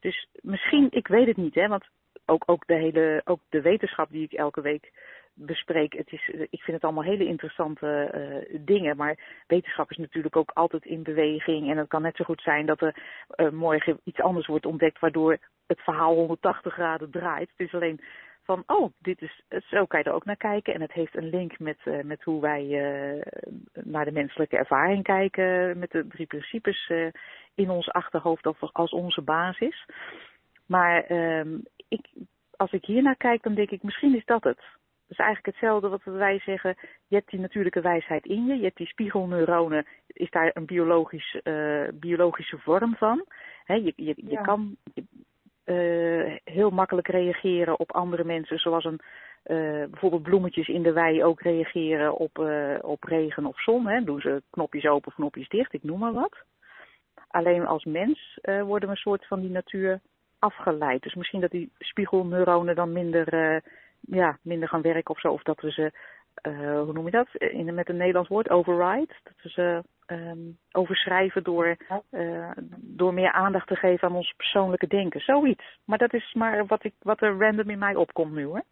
Dus misschien, ik weet het niet, hè, want ook, ook, de hele, ook de wetenschap die ik elke week bespreek. Het is, ik vind het allemaal hele interessante uh, dingen. Maar wetenschap is natuurlijk ook altijd in beweging. En het kan net zo goed zijn dat er uh, morgen iets anders wordt ontdekt. Waardoor het verhaal 180 graden draait. Het is alleen van, oh, dit is, zo kan je er ook naar kijken. En het heeft een link met, met hoe wij naar de menselijke ervaring kijken. Met de drie principes in ons achterhoofd als onze basis. Maar ehm, ik, als ik hier naar kijk, dan denk ik, misschien is dat het. Dat is eigenlijk hetzelfde wat wij zeggen. Je hebt die natuurlijke wijsheid in je. Je hebt die spiegelneuronen. Is daar een biologisch, uh, biologische vorm van. He, je, je, je kan uh, heel makkelijk reageren op andere mensen. Zoals een, uh, bijvoorbeeld bloemetjes in de wei ook reageren op, op regen of zon. Hè. Doen ze knopjes open of knopjes dicht. Ik noem maar wat. Alleen als mens worden we een soort van die natuur afgeleid. Dus misschien dat die spiegelneuronen dan minder ja, minder gaan werken of zo. Of dat we ze, uh, hoe noem je dat, in, met een Nederlands woord, override. Dat we ze um, overschrijven door, uh, door meer aandacht te geven aan ons persoonlijke denken. Zoiets. Maar dat is maar wat, ik, wat er random in mij opkomt nu hoor.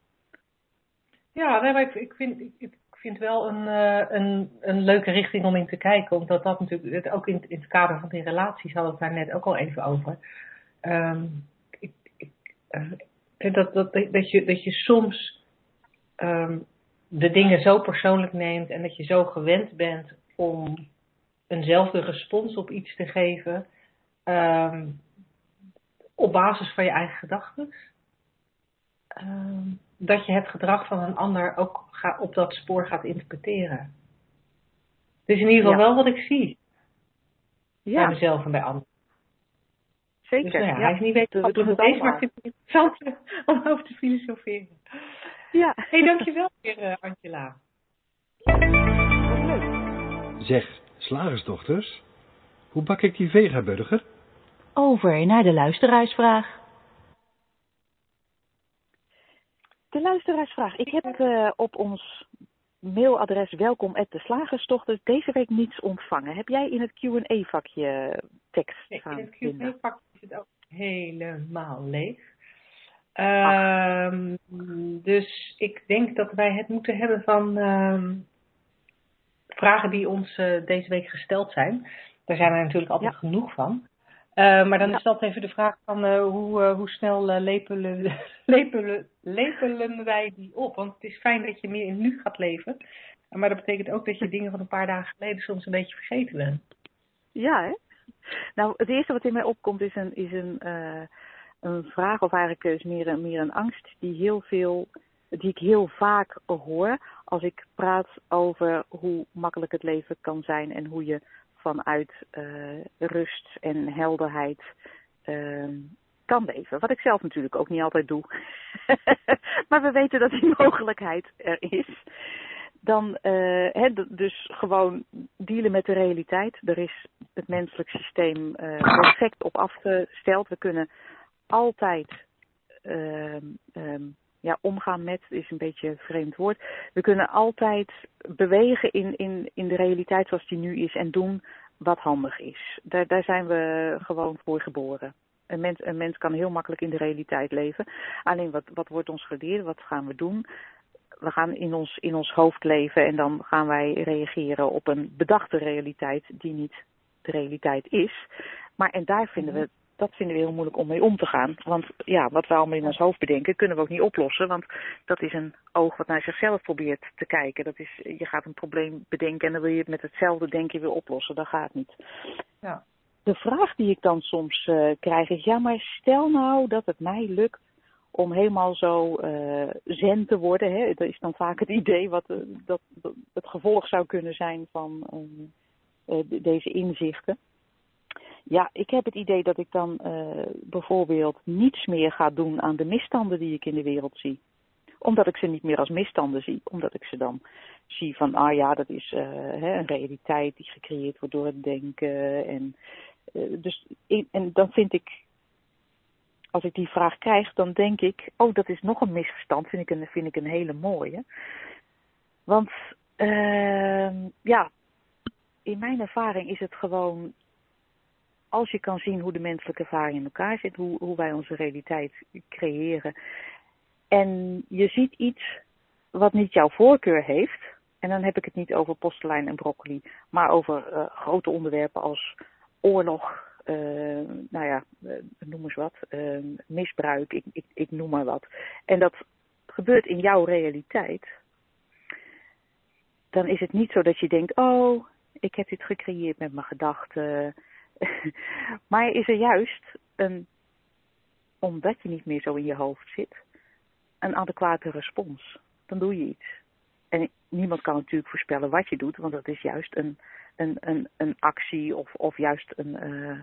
Ja, nee, maar ik, ik, vind, ik vind wel een, uh, een, een leuke richting om in te kijken. Omdat dat natuurlijk, ook in, in het kader van die relaties hadden we het daar net ook al even over. Um, ik, ik, dat, dat, dat, je, dat je soms um, de dingen zo persoonlijk neemt en dat je zo gewend bent om eenzelfde respons op iets te geven um, op basis van je eigen gedachten. Um, dat je het gedrag van een ander ook ga, op dat spoor gaat interpreteren. Is in ieder geval wel wat ik zie. Ja. Bij mezelf en bij anderen. Zeker. Dus, nou ja, ja. Hij is niet weten We wat doen het maar ik vind het interessant om over te filosoferen. Ja. hey, dankjewel weer, eh, Angela. Zeg, slagersdochters, hoe bak ik die vegaburger? Over naar de luisteraarsvraag. De luisteraarsvraag. Ik heb eh, op ons mailadres welkom at de slagersdochters deze week niets ontvangen. Heb jij in het Q&A-vakje tekst Nee, in het vinden? Q&A-pak is het ook helemaal leeg. Ehm, dus ik denk dat wij het moeten hebben van ehm, vragen die ons eh, deze week gesteld zijn. Daar zijn er natuurlijk altijd Ja. genoeg van. Eh, maar dan Ja. is dat even de vraag van eh, hoe, eh, hoe snel lepelen, lepelen, lepelen wij die op? Want het is fijn dat je meer in nu gaat leven. Maar dat betekent ook dat je dingen van een paar dagen geleden soms een beetje vergeten bent. Ja, hè? Nou, het eerste wat in mij opkomt is een, is een, eh, een vraag, of eigenlijk meer een, meer een angst, die, heel veel, die ik heel vaak hoor als ik praat over hoe makkelijk het leven kan zijn en hoe je vanuit eh, rust en helderheid eh, kan leven. Wat ik zelf natuurlijk ook niet altijd doe. maar we weten dat die mogelijkheid er is dan eh, dus gewoon dealen met de realiteit. Er is het menselijk systeem eh, perfect op afgesteld. We kunnen altijd ehm, ehm, ja, omgaan met, is een beetje een vreemd woord. We kunnen altijd bewegen in, in, in de realiteit zoals die nu is en doen wat handig is. Daar, daar zijn we gewoon voor geboren. Een mens, een mens kan heel makkelijk in de realiteit leven. Alleen wat, wat wordt ons geleerd? Wat gaan we doen? We gaan in ons, in ons hoofd leven en dan gaan wij reageren op een bedachte realiteit die niet de realiteit is. Maar en daar vinden we, dat vinden we heel moeilijk om mee om te gaan. Want ja, wat we allemaal in ons hoofd bedenken, kunnen we ook niet oplossen. Want dat is een oog wat naar zichzelf probeert te kijken. Dat is, je gaat een probleem bedenken en dan wil je het met hetzelfde denken weer oplossen. Dat gaat niet. Ja. De vraag die ik dan soms eh, krijg is, ja maar stel nou dat het mij lukt om helemaal zo eh, zen te worden. Hè? Dat is dan vaak het idee wat eh, dat, het gevolg zou kunnen zijn van eh, de- deze inzichten. Ja, ik heb het idee dat ik dan bijvoorbeeld niets meer ga doen aan de misstanden die ik in de wereld zie. Omdat ik ze niet meer als misstanden zie. Omdat ik ze dan zie van, ah ja, dat is hè, een realiteit die gecreëerd wordt door het denken. En, dus, en dan vind ik als ik die vraag krijg, dan denk ik, oh, dat is nog een misverstand, vind ik een, vind ik een hele mooie. Want, ehm, ja, in mijn ervaring is het gewoon, als je kan zien hoe de menselijke ervaring in elkaar zit, hoe, hoe wij onze realiteit creëren, en je ziet iets wat niet jouw voorkeur heeft, en dan heb ik het niet over postelijn en broccoli, maar over eh, grote onderwerpen als oorlog, nou ja, eh, noem eens wat, eh, misbruik, ik, ik, ik noem maar wat. En dat gebeurt in jouw realiteit. Dan is het niet zo dat je denkt, oh, ik heb dit gecreëerd met mijn gedachten. maar is er juist een, omdat je niet meer zo in je hoofd zit, een adequate respons. Dan doe je iets. En niemand kan natuurlijk voorspellen wat je doet, want dat is juist een, een, een, een actie of, of juist een, eh,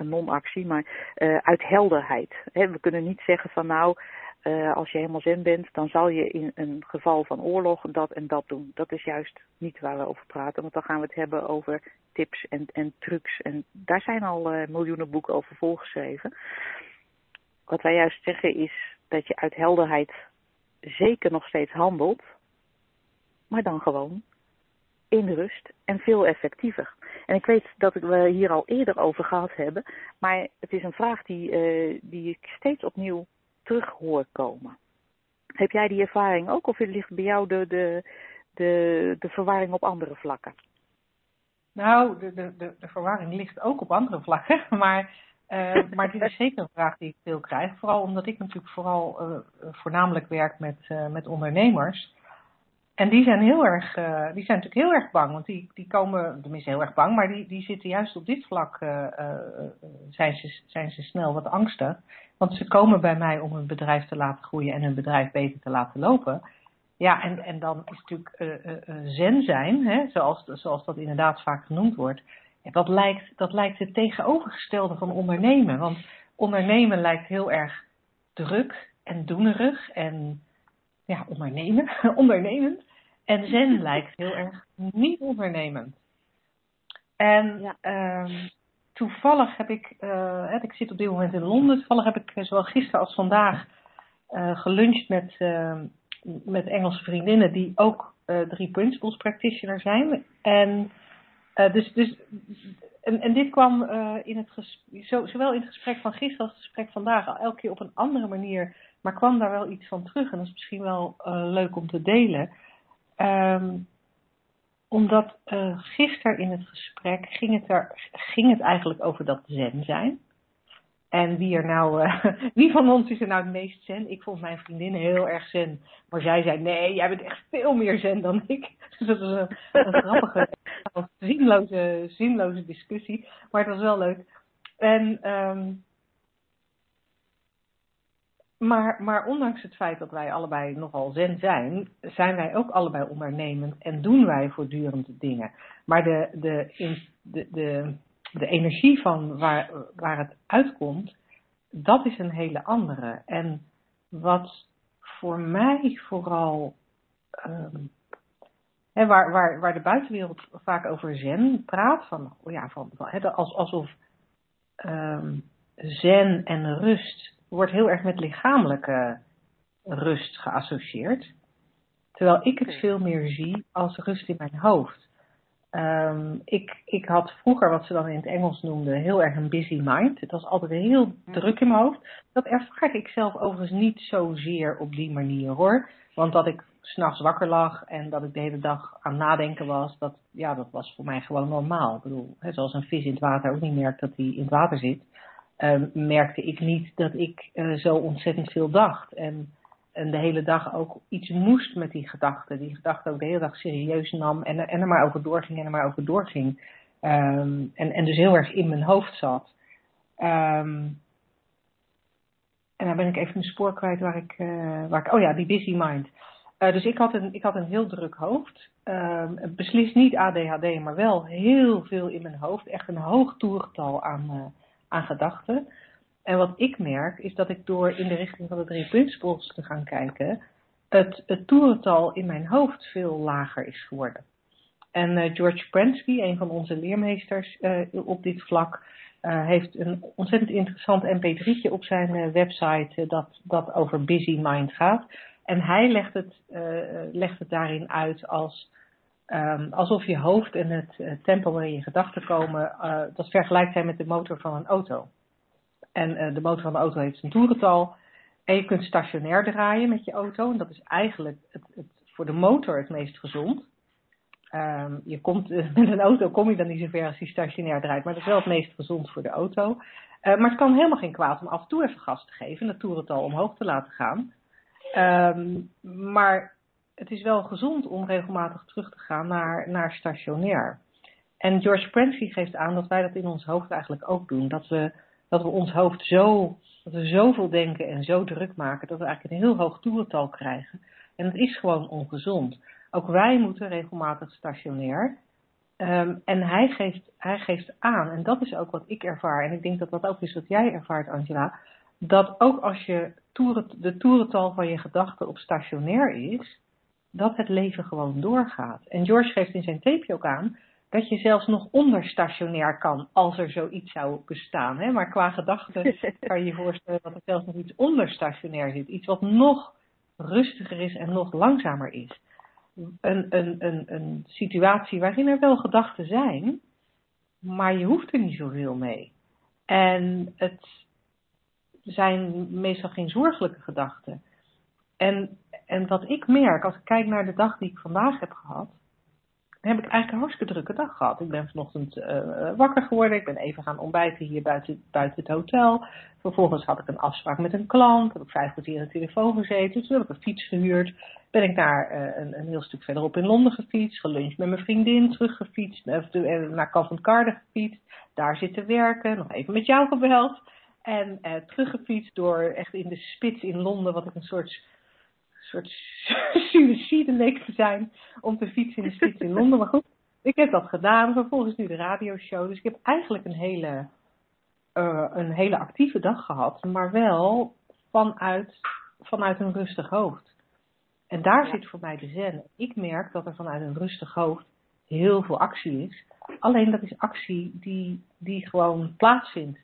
een non-actie, maar eh, uit helderheid. We kunnen niet zeggen van nou, eh, als je helemaal zen bent, dan zal je in een geval van oorlog dat en dat doen. Dat is juist niet waar we over praten, want dan gaan we het hebben over tips en, en trucs. En daar zijn al eh, miljoenen boeken over volgeschreven. Wat wij juist zeggen is dat je uit helderheid zeker nog steeds handelt, maar dan gewoon in rust en veel effectiever. En ik weet dat we hier al eerder over gehad hebben, maar het is een vraag die, uh, die ik steeds opnieuw terug hoor komen. Heb jij die ervaring ook of ligt bij jou de, de, de, de verwarring op andere vlakken? Nou, de, de, de, de verwarring ligt ook op andere vlakken, maar, uh, maar dit is zeker een vraag die ik veel krijg. Vooral omdat ik natuurlijk vooral uh, voornamelijk werk met, met ondernemers. En die zijn heel erg, uh, die zijn natuurlijk heel erg bang, want die, die komen, tenminste heel erg bang, maar die, die zitten juist op dit vlak, uh, uh, zijn, ze, zijn ze snel wat angstig. Want ze komen bij mij om hun bedrijf te laten groeien en hun bedrijf beter te laten lopen. Ja, en, en dan is natuurlijk zen zijn, hè, zoals, zoals dat inderdaad vaak genoemd wordt, dat, lijkt, dat lijkt het tegenovergestelde van ondernemen. Want ondernemen lijkt heel erg druk en doenerig en ja, ondernemen, ondernemend. En zen lijkt heel erg niet ondernemend. En ja. Ehm, toevallig heb ik, uh, ik zit op dit moment in Londen, toevallig heb ik zowel gisteren als vandaag uh, geluncht met, uh, met Engelse vriendinnen die ook drie principles practitioner zijn. En, dus, dus, en, en dit kwam in het gesprek, zo, zowel in het gesprek van gisteren als het gesprek vandaag, elke keer op een andere manier, maar kwam daar wel iets van terug. En dat is misschien wel leuk om te delen. Um, omdat uh, gisteren in het gesprek ging het, er, ging het eigenlijk over dat zen zijn. En wie, er nou, uh, wie van ons is er nou het meest zen? Ik vond mijn vriendin heel erg zen. Maar zij zei, nee, jij bent echt veel meer zen dan ik. Dus dat was een, een grappige, zinloze, zinloze discussie. Maar het was wel leuk. En um, maar, maar ondanks het feit dat wij allebei nogal zen zijn, zijn wij ook allebei ondernemend en doen wij voortdurend dingen. Maar de, de, de, de, de energie van waar, waar het uitkomt, dat is een hele andere. En wat voor mij vooral, um, waar, waar, waar de buitenwereld vaak over zen praat, van, ja, van, van, alsof um, zen en rust wordt heel erg met lichamelijke rust geassocieerd. Terwijl ik het veel meer zie als rust in mijn hoofd. Um, ik, ik had vroeger wat ze dan in het Engels noemden heel erg een busy mind. Het was altijd heel druk in mijn hoofd. Dat ervaarde ik zelf overigens niet zozeer op die manier hoor. Want dat ik s'nachts wakker lag en dat ik de hele dag aan nadenken was, dat, ja, dat was voor mij gewoon normaal. Ik bedoel, hè, zoals een vis in het water ook niet merkt dat hij in het water zit, uh, merkte ik niet dat ik uh, zo ontzettend veel dacht. En, en de hele dag ook iets moest met die gedachten. Die gedachten ook de hele dag serieus nam en, en er maar over doorging en er maar over doorging. Um, en, en dus heel erg in mijn hoofd zat. Um, en dan ben ik even een spoor kwijt waar ik, uh, waar ik oh ja, die busy mind. Uh, dus ik had, een, ik had een heel druk hoofd. Beslist niet ADHD, maar wel heel veel in mijn hoofd. Echt een hoog toertal aan, aan gedachten. En wat ik merk is dat ik door in de richting van de drie principles te gaan kijken, het, het toerental in mijn hoofd veel lager is geworden. En uh, George Prensky, een van onze leermeesters uh, op dit vlak, uh, heeft een ontzettend interessant mp3'tje op zijn website dat, dat over busy mind gaat. En hij legt het, legt het daarin uit als Um, alsof je hoofd en het uh, tempo waarin je gedachten komen, uh, dat vergelijkt hij met de motor van een auto. En uh, de motor van de auto heeft een toerental. En je kunt stationair draaien met je auto. En dat is eigenlijk het, het, voor de motor het meest gezond. Um, je komt, met een auto kom je dan niet zo ver als die stationair draait. Maar dat is wel het meest gezond voor de auto. maar het kan helemaal geen kwaad om af en toe even gas te geven. En het toerental omhoog te laten gaan. Um, maar het is wel gezond om regelmatig terug te gaan naar, naar stationair. En George Prensky geeft aan dat wij dat in ons hoofd eigenlijk ook doen. Dat we, dat we ons hoofd zo, dat we zoveel denken en zo druk maken, dat we eigenlijk een heel hoog toerental krijgen. En dat is gewoon ongezond. Ook wij moeten regelmatig stationair. Um, en hij geeft, hij geeft aan, en dat is ook wat ik ervaar, en ik denk dat dat ook is wat jij ervaart, Angela, dat ook als je toeren, de toerental van je gedachten op stationair is, dat het leven gewoon doorgaat. En George geeft in zijn tapeje ook aan dat je zelfs nog onderstationair kan als er zoiets zou bestaan. Hè? Maar qua gedachten kan je je voorstellen dat er zelfs nog iets onderstationair zit. Iets wat nog rustiger is en nog langzamer is. Een, een, een, een situatie waarin er wel gedachten zijn, maar je hoeft er niet zoveel mee. En het zijn meestal geen zorgelijke gedachten. En en wat ik merk, als ik kijk naar de dag die ik vandaag heb gehad, heb ik eigenlijk een hartstikke drukke dag gehad. Ik ben vanochtend uh, wakker geworden, ik ben even gaan ontbijten hier buiten, buiten het hotel. Vervolgens had ik een afspraak met een klant, heb ik vijf kwartier in de telefoon gezeten. Toen heb ik een fiets gehuurd, ben ik naar uh, een, een, heel stuk verderop in Londen gefietst, geluncht met mijn vriendin, teruggefietst, uh, naar Covent Garden gefietst, daar zitten werken, nog even met jou gebeld. En teruggefietst door echt in de spits in Londen, wat ik een soort soort suicide leek te zijn om te fietsen in de spits in Londen. Maar goed, ik heb dat gedaan. Vervolgens nu de radioshow. Dus ik heb eigenlijk een hele, uh, een hele actieve dag gehad. Maar wel vanuit, vanuit een rustig hoofd. En daar zit voor mij de zen. Ik merk dat er vanuit een rustig hoofd heel veel actie is. Alleen dat is actie die, die gewoon plaatsvindt.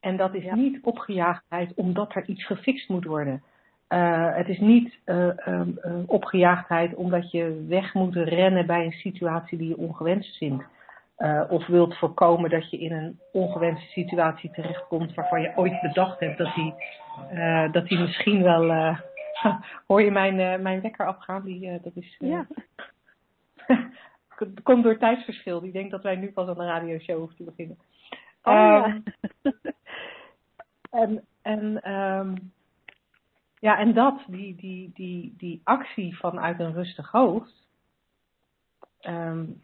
En dat is niet opgejaagdheid omdat er iets gefixt moet worden. Uh, het is niet uh, uh, opgejaagdheid omdat je weg moet rennen bij een situatie die je ongewenst vindt. of wilt voorkomen dat je in een ongewenste situatie terechtkomt waarvan je ooit bedacht hebt dat die, dat die misschien wel. hoor je mijn, mijn wekker afgaan? Die, dat is, ja. komt door tijdsverschil. Die denkt dat wij nu pas aan de radioshow hoeven te beginnen. Oh, ja. en en um, ja, en dat, die, die, die, die actie vanuit een rustig hoofd, um,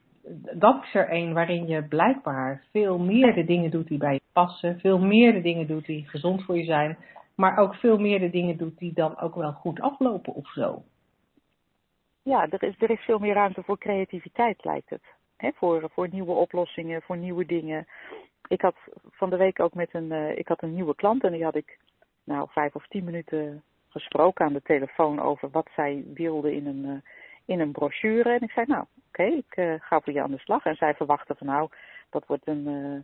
dat is er een waarin je blijkbaar veel meer de dingen doet die bij je passen, veel meer de dingen doet die gezond voor je zijn, maar ook veel meer de dingen doet die dan ook wel goed aflopen of zo. Ja, er is, er is veel meer ruimte voor creativiteit, lijkt het. He, voor, voor nieuwe oplossingen, voor nieuwe dingen. Ik had van de week ook met een, uh, ik had een nieuwe klant en die had ik nou vijf of tien minuten gesproken aan de telefoon over wat zij wilde in een, uh, in een brochure. En ik zei, nou, oké, ik uh, ga voor je aan de slag. En zij verwachtte van, nou, dat wordt een, uh,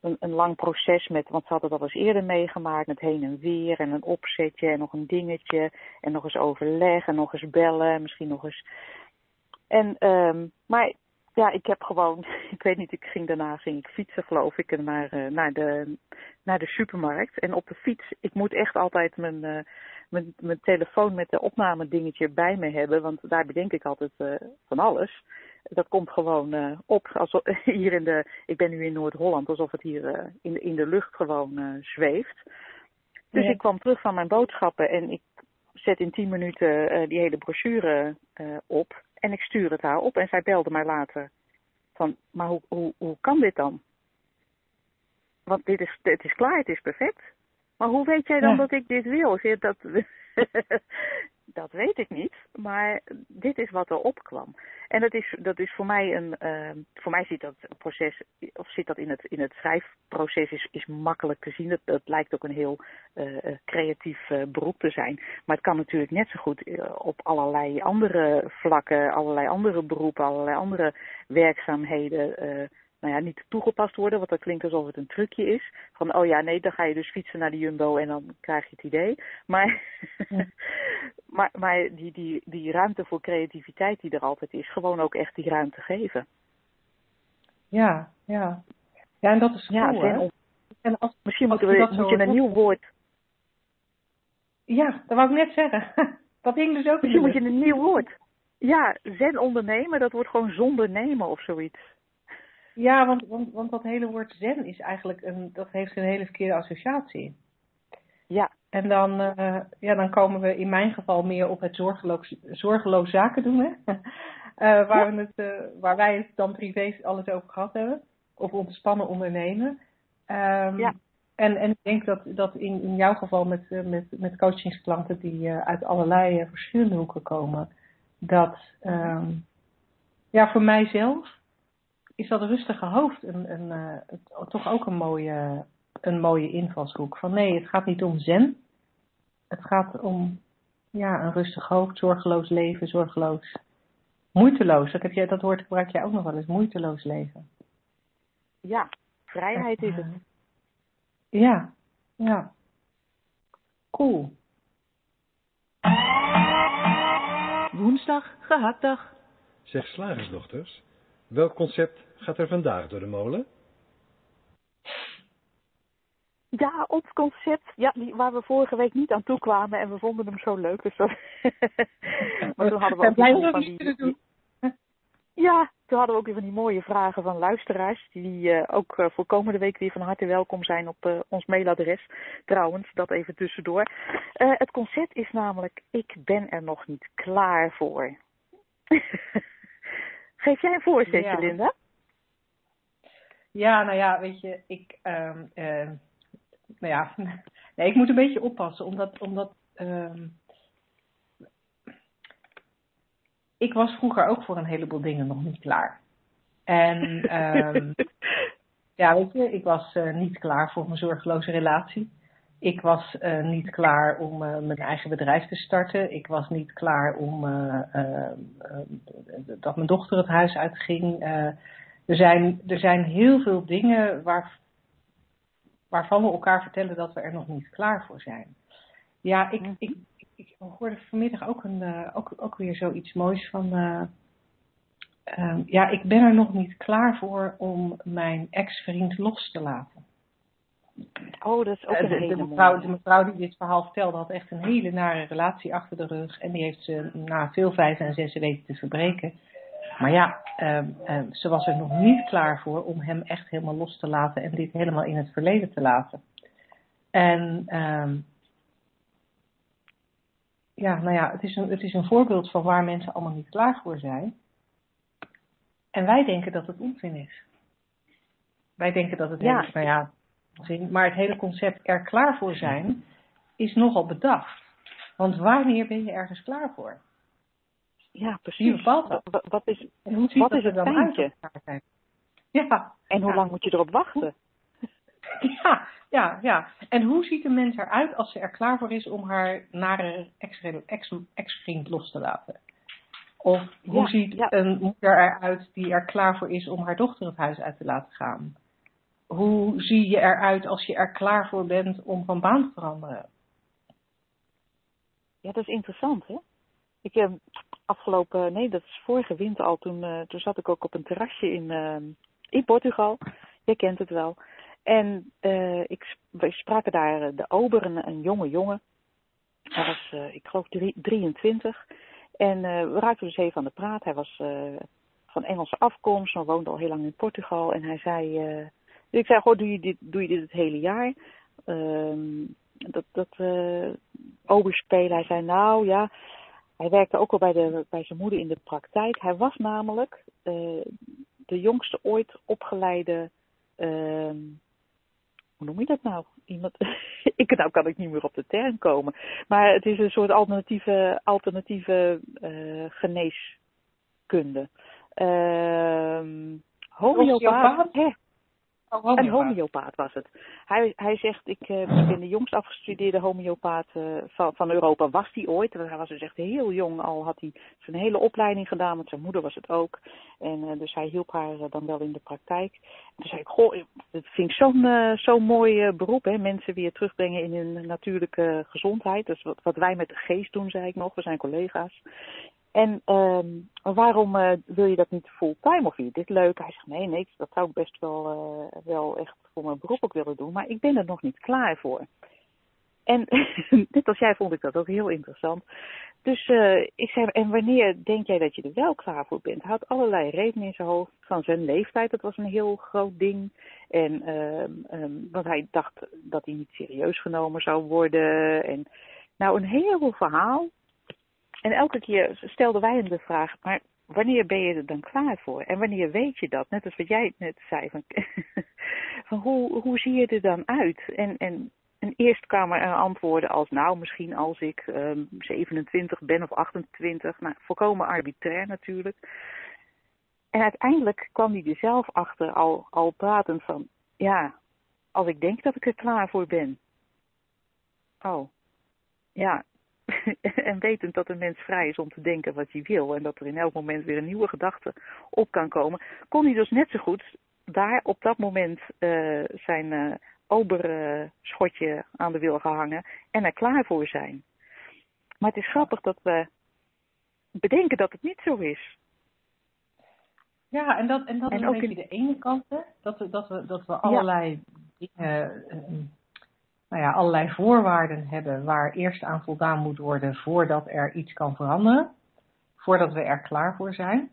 een, een, lang proces met, want ze hadden dat al eens eerder meegemaakt, met heen en weer en een opzetje en nog een dingetje en nog eens overleg en nog eens bellen, misschien nog eens. En, um, maar ja, ik heb gewoon, ik weet niet, ik ging daarna ging ik fietsen geloof ik naar, naar, de, naar de supermarkt. En op de fiets, ik moet echt altijd mijn mijn, mijn telefoon met de opname dingetje bij me hebben. Want daar bedenk ik altijd uh, van alles. Dat komt gewoon op. Alsof, hier in de, ik ben nu in Noord-Holland, alsof het hier in, de, in de lucht gewoon zweeft. Dus ja. ik kwam terug van mijn boodschappen en ik zet in tien minuten die hele brochure op. En ik stuur het haar op. En zij belde mij later van, maar hoe, hoe, hoe kan dit dan? Want dit is, het is klaar, het is perfect. Maar hoe weet jij dan ja. dat ik dit wil? Dat, dat weet ik niet. Maar dit is wat er opkwam. En dat is, dat is voor mij een. Uh, voor mij zit dat proces. Of zit dat in het, in het schrijfproces. Is, is makkelijk te zien. Dat, dat lijkt ook een heel uh, creatief uh, beroep te zijn. Maar het kan natuurlijk net zo goed op allerlei andere vlakken. Allerlei andere beroepen. Allerlei andere werkzaamheden nou ja, niet toegepast worden, want dat klinkt alsof het een trucje is. Van, oh ja, nee, dan ga je dus fietsen naar de Jumbo en dan krijg je het idee. Maar, ja. maar, maar die, die, die ruimte voor creativiteit die er altijd is, gewoon ook echt die ruimte geven. Ja, ja. Ja, en dat is ja? En als, Misschien moeten we, moet je een nieuw woord... Ja, dat wou ik net zeggen. Dat hing dus ook Misschien moet je een nieuw woord. Ja, zen ondernemen, dat wordt gewoon zonder nemen of zoiets. Ja, want, want, want dat hele woord zen is eigenlijk een, dat heeft een hele verkeerde associatie. Ja. En dan, uh, ja, dan komen we in mijn geval meer op het zorgeloos, zorgeloos zaken doen, hè? Uh, waar, ja. we het, uh, waar wij het dan privé alles over gehad hebben. Of ontspannen ondernemen. Um, ja. En, en ik denk dat, dat in, in jouw geval met, met, met coachingsklanten die uit allerlei verschillende hoeken komen, dat um, ja, voor mijzelf is dat rustige hoofd een, een, uh, toch ook een mooie, een mooie invalshoek. Van nee, het gaat niet om zen. Het gaat om ja, een rustig hoofd, zorgeloos leven, zorgeloos, moeiteloos. Dat, heb jij, dat woord gebruik jij ook nog wel eens, moeiteloos leven. Ja, vrijheid is het. Ja, ja. Cool. Woensdag, gehaktdag. Zeg slagersdochters, welk concept gaat er vandaag door de molen? Ja, ons concept, ja, die, waar we vorige week niet aan toe kwamen en we vonden hem zo leuk. Dus maar toen hadden we ook ja, van die, die, Ja, toen hadden we ook weer van die mooie vragen van luisteraars. Die uh, ook uh, voor komende week weer van harte welkom zijn op uh, ons mailadres. Trouwens, dat even tussendoor. het concept is namelijk, ik ben er nog niet klaar voor. Geef jij een voorzetje, ja. Linda? Ja, nou ja, weet je, ik, um, uh, nou ja, nee, ik moet een beetje oppassen, omdat, omdat um, ik was vroeger ook voor een heleboel dingen nog niet klaar. En ehm, ja, weet je, ik was eh, niet klaar voor mijn zorgeloze relatie. Ik was uh, niet klaar om uh, mijn eigen bedrijf te starten. Ik was niet klaar om dat mijn dochter het huis uitging. er, zijn, er zijn heel veel dingen waar, waarvan we elkaar vertellen dat we er nog niet klaar voor zijn. Ja, ik, ik, ik hoorde vanmiddag ook, een, ook, ook weer zoiets moois van. Ja, ik ben er nog niet klaar voor om mijn ex-vriend los te laten. Oh, dat is ook een de, hele de, mevrouw, de mevrouw die dit verhaal vertelde had echt een hele nare relatie achter de rug. En die heeft ze na veel vijf en zes weten te verbreken. Maar ja, uh, ze was er nog niet klaar voor om hem echt helemaal los te laten en dit helemaal in het verleden te laten. En ehm, ja, nou ja, het is, een, het is een voorbeeld van waar mensen allemaal niet klaar voor zijn. En wij denken dat het onzin is. Wij denken dat het, ja. Nou ja, maar het hele concept er klaar voor zijn is nogal bedacht. Want wanneer ben je ergens klaar voor? Ja, precies. Wie bepaalt dat? Wat, wat is, en hoe ziet wat dat is er het dan uit? Ja. En hoe ja. lang moet je erop wachten? Ja, ja, ja. En hoe ziet een mens eruit als ze er klaar voor is om haar nare ex-vriend ex, ex los te laten? Of hoe Ja, ziet ja. een moeder eruit die er klaar voor is om haar dochter het huis uit te laten gaan? Hoe zie je eruit als je er klaar voor bent om van baan te veranderen? Ja, dat is interessant, hè? Ik heb afgelopen, nee, dat is vorige winter al, toen, eh, toen zat ik ook op een terrasje in, eh, in Portugal. Je kent het wel. En eh, ik, we spraken daar eh, de ober, een, een jonge jongen. Hij was, ik geloof, drie- 23. En we raakten dus even aan de praat. Hij was van Engelse afkomst, maar woonde al heel lang in Portugal. En hij zei, dus ik zei, goh, doe je dit, doe je dit het hele jaar? Ehm, dat dat eh oberspelen. Hij zei, nou ja, hij werkte ook al bij, de, bij zijn moeder in de praktijk. Hij was namelijk eh, de jongste ooit opgeleide, ehm, hoe noem je dat nou? Iemand, ik, nou kan ik niet meer op de term komen. Maar het is een soort alternatieve, alternatieve eh, geneeskunde. Ehm homeopaat. Oh, een homeopaat was het. Hij, hij zegt, ik, eh, ben de jongst afgestudeerde homeopaat eh, van, van Europa. Was hij ooit? Hij was dus echt heel jong al. Had hij zijn hele opleiding gedaan, want zijn moeder was het ook. En eh, dus hij hielp haar dan wel in de praktijk. En toen zei ik, goh, dat vind ik zo'n zo'n mooi beroep. Hè? Mensen weer terugbrengen in hun natuurlijke gezondheid. Is wat, wat wij met de geest doen, zei ik nog. We zijn collega's. En ehm, waarom eh, wil je dat niet fulltime of vind je dit leuk? Hij zegt nee, nee, dat zou ik best wel, eh, wel echt voor mijn beroep ook willen doen, maar ik ben er nog niet klaar voor. En net als jij vond ik dat ook heel interessant. Dus eh, ik zei, en wanneer denk jij dat je er wel klaar voor bent? Hij had allerlei redenen in zijn hoofd. Van zijn leeftijd, dat was een heel groot ding. En, ehm, want hij dacht dat hij niet serieus genomen zou worden. En nou, een heel verhaal. En elke keer stelden wij hem de vraag, maar wanneer ben je er dan klaar voor? En wanneer weet je dat? Net als wat jij net zei, van, van hoe, hoe zie je er dan uit? En, en, eerst kwamen er antwoorden als, nou, misschien als ik um, 27 ben of 28. Nou, volkomen arbitrair natuurlijk. En uiteindelijk kwam hij er zelf achter, al, al pratend van, ja, als ik denk dat ik er klaar voor ben. Oh, ja, en wetend dat een mens vrij is om te denken wat hij wil en dat er in elk moment weer een nieuwe gedachte op kan komen, kon hij dus net zo goed daar op dat moment uh, zijn uh, oberschotje aan de wil gehangen en er klaar voor zijn. Maar het is grappig dat we bedenken dat het niet zo is. Ja, en dat, en dat En is een ook beetje de ene kant, hè? Dat, we, dat, we, dat we allerlei dingen, uh, nou ja, allerlei voorwaarden hebben waar eerst aan voldaan moet worden voordat er iets kan veranderen. Voordat we er klaar voor zijn.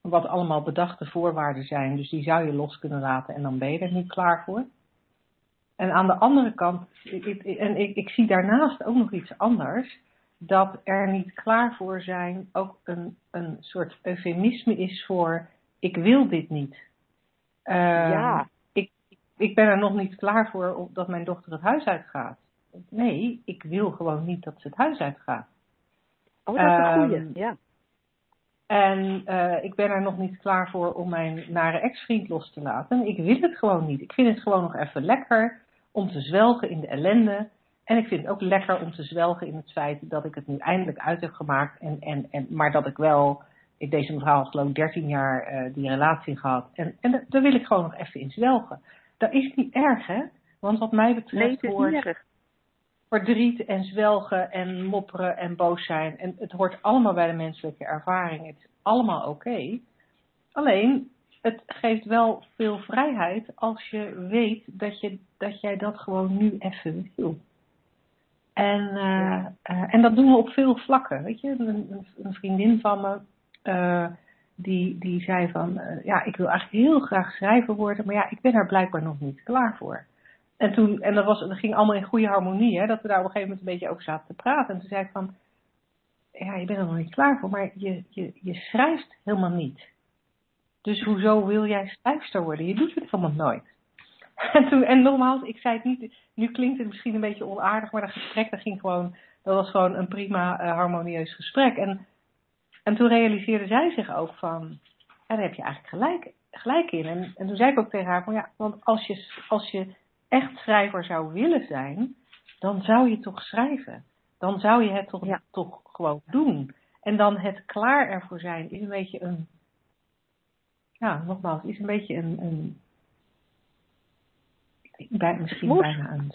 Wat allemaal bedachte voorwaarden zijn, dus die zou je los kunnen laten en dan ben je er niet klaar voor. En aan de andere kant, en ik, zie daarnaast ook nog iets anders, dat er niet klaar voor zijn ook een, een soort eufemisme is voor ik wil dit niet. Uh, ja. Ik, ben er nog niet klaar voor dat mijn dochter het huis uitgaat. Nee, ik wil gewoon niet dat ze het huis uitgaat. Oh, dat is een goeie, um, ja. En uh, ik ben er nog niet klaar voor om mijn nare ex-vriend los te laten. Ik wil het gewoon niet. Ik vind het gewoon nog even lekker om te zwelgen in de ellende. En ik vind het ook lekker om te zwelgen in het feit dat ik het nu eindelijk uit heb gemaakt. En, en, en, maar dat ik wel, ik deze mevrouw had geloof ik 13 jaar uh, die relatie gehad. En, en daar wil ik gewoon nog even in zwelgen. Dat is niet erg hè. Want wat mij betreft nee, hoort verdriet en zwelgen en mopperen en boos zijn. En het hoort allemaal bij de menselijke ervaring. Het is allemaal oké. Okay. Alleen, het geeft wel veel vrijheid als je weet dat, je, dat jij dat gewoon nu even wil. En, uh, uh, en dat doen we op veel vlakken. Weet je, een, een vriendin van me, uh, die, die zei van, ja, ik wil eigenlijk heel graag schrijver worden, maar ja, ik ben er blijkbaar nog niet klaar voor. En, toen, en dat, was, dat ging allemaal in goede harmonie, hè, dat we daar op een gegeven moment een beetje over zaten te praten. En toen zei ik van, ja, je bent er nog niet klaar voor, maar je, je, je schrijft helemaal niet. Dus hoezo wil jij schrijfster worden? Je doet het helemaal nooit. En, toen, en nogmaals, ik zei het niet, nu klinkt het misschien een beetje onaardig, maar dat gesprek dat ging gewoon, dat was gewoon een prima uh, harmonieus gesprek. En, en toen realiseerde zij zich ook van, ja, daar heb je eigenlijk gelijk, gelijk in. En, en toen zei ik ook tegen haar van, ja, want als je, als je echt schrijver zou willen zijn, dan zou je toch schrijven. Dan zou je het toch, ja. toch gewoon doen. En dan het klaar ervoor zijn is een beetje een, ja, nogmaals, is een beetje een, een bij, misschien Smoes. bijna een,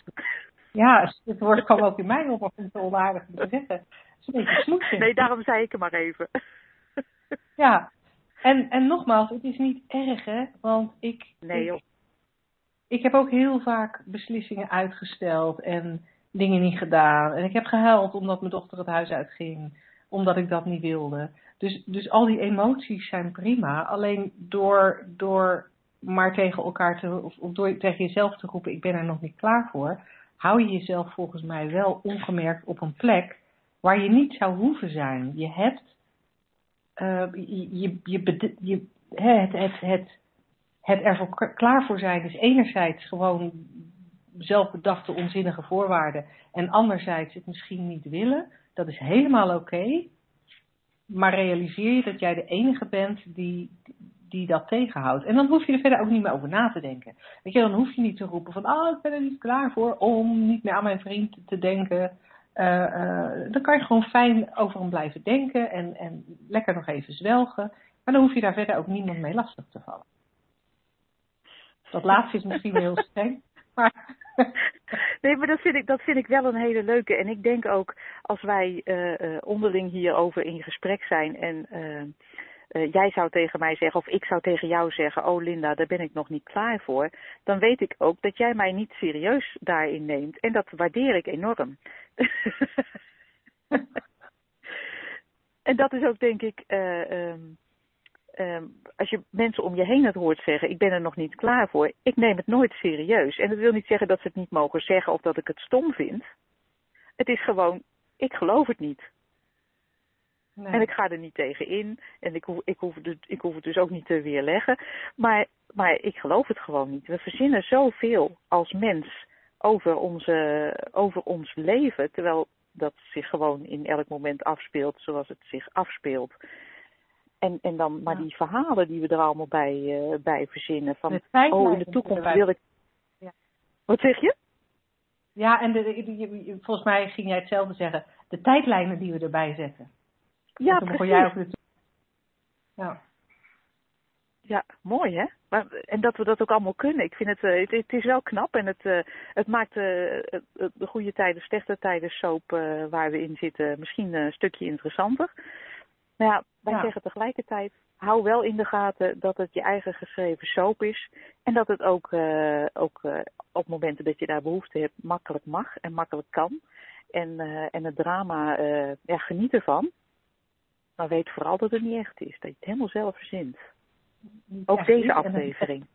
ja, het woord kwam ook in mij op, of het onaardig te zeggen. Nee, daarom zei ik het maar even. Ja, en, en nogmaals, het is niet erg hè, want ik, nee, joh. ik, ik heb ook heel vaak beslissingen uitgesteld en dingen niet gedaan. En ik heb gehuild omdat mijn dochter het huis uitging, omdat ik dat niet wilde. Dus, dus al die emoties zijn prima. Alleen door, door maar tegen elkaar te, of, of door tegen jezelf te roepen, ik ben er nog niet klaar voor, hou je jezelf volgens mij wel ongemerkt op een plek waar je niet zou hoeven zijn. Je hebt, uh, je, je, je, het, het, het, het er voor klaar voor zijn is enerzijds gewoon zelfbedachte onzinnige voorwaarden en anderzijds het misschien niet willen. Dat is helemaal oké. Maar realiseer je dat jij de enige bent die, die dat tegenhoudt. En dan hoef je er verder ook niet meer over na te denken. Weet je, dan hoef je niet te roepen van, oh, ik ben er niet klaar voor om niet meer aan mijn vriend te denken. Uh, uh, dan kan je gewoon fijn over hem blijven denken en, en lekker nog even zwelgen. Maar dan hoef je daar verder ook niemand mee lastig te vallen. Dat laatste is misschien heel streng. Maar... Nee, maar dat vind, ik, dat vind ik wel een hele leuke. En ik denk ook, als wij uh, onderling hierover in gesprek zijn en uh, jij zou tegen mij zeggen, of ik zou tegen jou zeggen, oh Linda, daar ben ik nog niet klaar voor, dan weet ik ook dat jij mij niet serieus daarin neemt. En dat waardeer ik enorm. en dat is ook, denk ik, uh, um, um, als je mensen om je heen het hoort zeggen, ik ben er nog niet klaar voor, ik neem het nooit serieus. En dat wil niet zeggen dat ze het niet mogen zeggen of dat ik het stom vind. Het is gewoon, ik geloof het niet. Nee. En ik ga er niet tegen in. En ik hoef, ik, hoef het, ik hoef het dus ook niet te weerleggen. Maar, maar ik geloof het gewoon niet. We verzinnen zoveel als mens over, onze, over ons leven. Terwijl dat zich gewoon in elk moment afspeelt zoals het zich afspeelt. En, en dan maar ja. die verhalen die we er allemaal bij, uh, bij verzinnen. Van, oh, in de toekomst wil ik... Ja. Wat zeg je? Ja, en de, de, volgens mij ging jij hetzelfde zeggen. De tijdlijnen die we erbij zetten. Ja, toen begon jij over de Ja. Ja, mooi hè? Maar, en dat we dat ook allemaal kunnen. Ik vind het, uh, het, het, is wel knap en het, uh, het maakt uh, de goede tijden, slechte tijden soap waar we in zitten misschien een stukje interessanter. Maar ja, wij ja. zeggen tegelijkertijd, hou wel in de gaten dat het je eigen geschreven soap is. En dat het ook, ook op momenten dat je daar behoefte hebt makkelijk mag en makkelijk kan. En, en het drama, ja, geniet ervan. Maar weet vooral dat het niet echt is. Dat je het helemaal zelf verzint. Ook deze aflevering.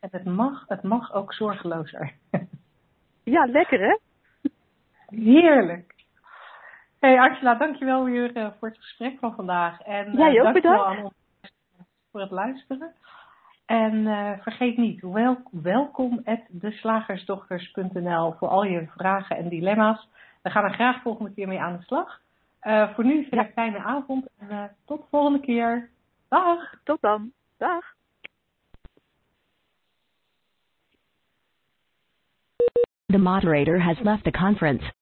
En het, mag, het mag ook zorgelozer. ja, lekker hè? Heerlijk. Hey Angela, dankjewel weer uh, voor het gesprek van vandaag. En, uh, Jij ook bedankt. Aan ons voor het luisteren. En uh, vergeet niet, wel, welkom at deslagersdochters.nl voor al je vragen en dilemma's. We gaan er graag volgende keer mee aan de slag. Uh, voor nu een fijne avond en uh, tot de volgende keer. Dag. Tot dan. Dag. The moderator has left the conference.